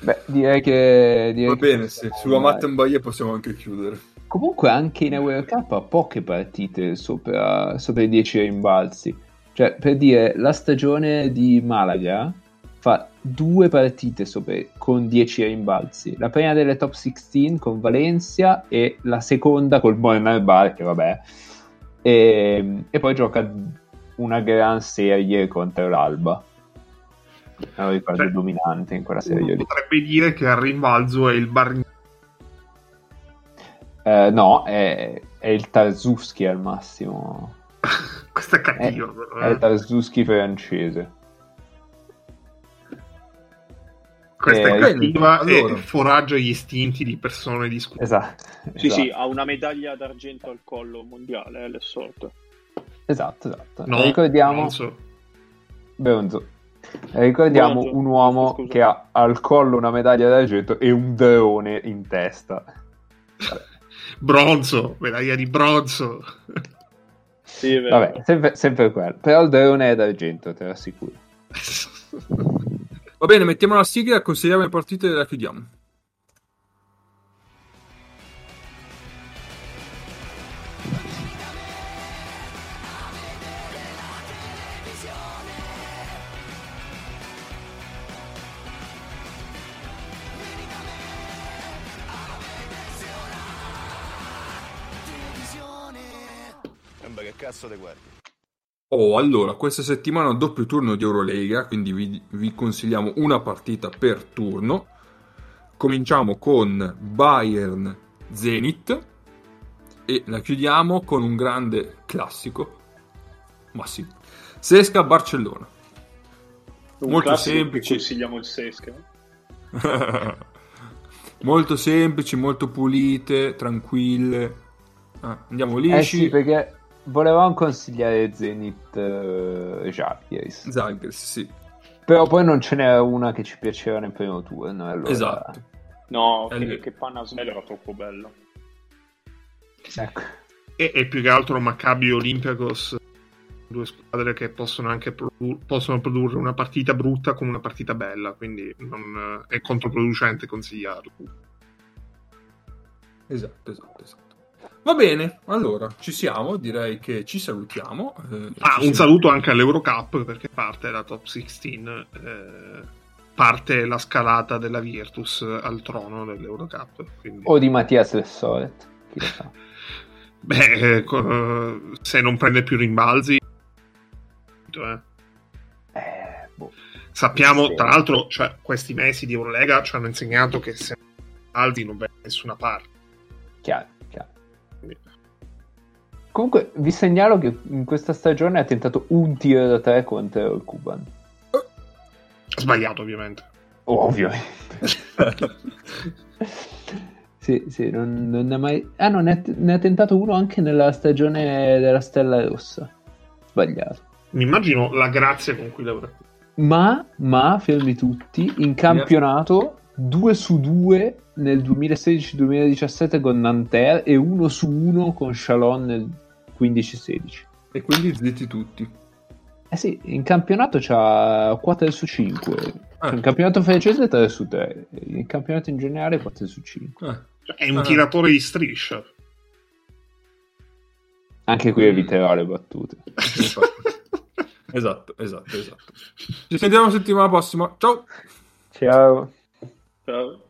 Beh, direi che... direi Va che bene, sì. Sulla. Matta Mbaye possiamo anche chiudere. Comunque anche in Eurocup ha poche partite sopra, sopra i 10 rimbalzi. Cioè, per dire, la stagione di Malaga fa due partite sopra, con 10 rimbalzi. La prima delle top 16 con Valencia e la seconda col Borna Bar, che vabbè. E, e poi gioca una gran serie contro l'Alba. Non ricordo Cioè, dominante in quella serie lì. potrebbe dire che al rimbalzo è il bar Eh, no, è, è il Tarzuski al massimo. Questo è cattivo. È eh. il Tarzuski francese. Questa è cattiva allora. e foraggia gli istinti di persone di scuola. Esatto. Sì, esatto. sì, ha una medaglia d'argento al collo mondiale, eh, l'Essorto. Esatto, esatto. No, Ricordiamo... non so. Bronzo. Ricordiamo Bronzo. un uomo Scusa. che ha al collo una medaglia d'argento e un drone in testa. Bronzo, medaglia di bronzo. Sì. Vabbè, sempre, sempre quello. Però il drone è d'argento, te lo assicuro. Va bene, mettiamo la sigla, consigliamo le partite e la chiudiamo. Che cazzo te guardi. Oh, allora, questa settimana doppio turno di Eurolega, quindi vi, vi consigliamo una partita per turno. Cominciamo con Bayern Zenit e la chiudiamo con un grande classico. Ma sì, Sesca Barcellona. Un molto semplice. Consigliamo il Sesca. molto semplici, molto pulite, tranquille. Ah, andiamo Eh lisci. sì, perché volevamo consigliare Zenith uh, Žalgiris. Zalgiris, sì, Però poi non ce n'era una che ci piaceva nel primo turno. Allora... esatto. No, Eh, che, che Panna Smell era troppo bello. Ecco. e, e più che altro Maccabi Olympiacos, due squadre che possono anche produ- possono produrre una partita brutta come una partita bella, quindi non, è controproducente consigliarlo. Esatto, esatto, esatto. Va bene, allora ci siamo, direi che ci salutiamo. eh, Ah, ci un saluto anche all'Eurocup perché parte la top 16, eh, parte la scalata della Virtus al trono dell'Eurocup. Quindi... O di Mattias Lessoret. Chi lo sa. Beh, eh, se non prende più rimbalzi, eh. Eh, boh. sappiamo, tra l'altro, cioè, questi mesi di Eurolega ci hanno insegnato che se alti non vai da nessuna parte. Chiaro. Comunque vi segnalo che in questa stagione ha tentato un tiro da tre contro il Cuban. Sbagliato, ovviamente. Ovviamente. sì, sì, non, non ne ha mai... Ah no, ne ha, ne ha tentato uno anche nella stagione della Stella Rossa. Sbagliato. Mi immagino la grazia con cui lavora. Ma, ma, fermi tutti, in campionato 2 su 2 nel 2016-2017 con Nanterre e 1 su 1 con Chalon nel 15-16. E quindi zitti tutti. Eh sì, in campionato c'ha 4 su 5. Ah. In campionato francese 3 su 3. In campionato in generale 4 su 5. Eh, Cioè, è un Ah. tiratore di striscia. Anche qui eviterò le battute. infatti. esatto, esatto, esatto. Ci sentiamo settimana prossima. Ciao! Ciao. Ciao.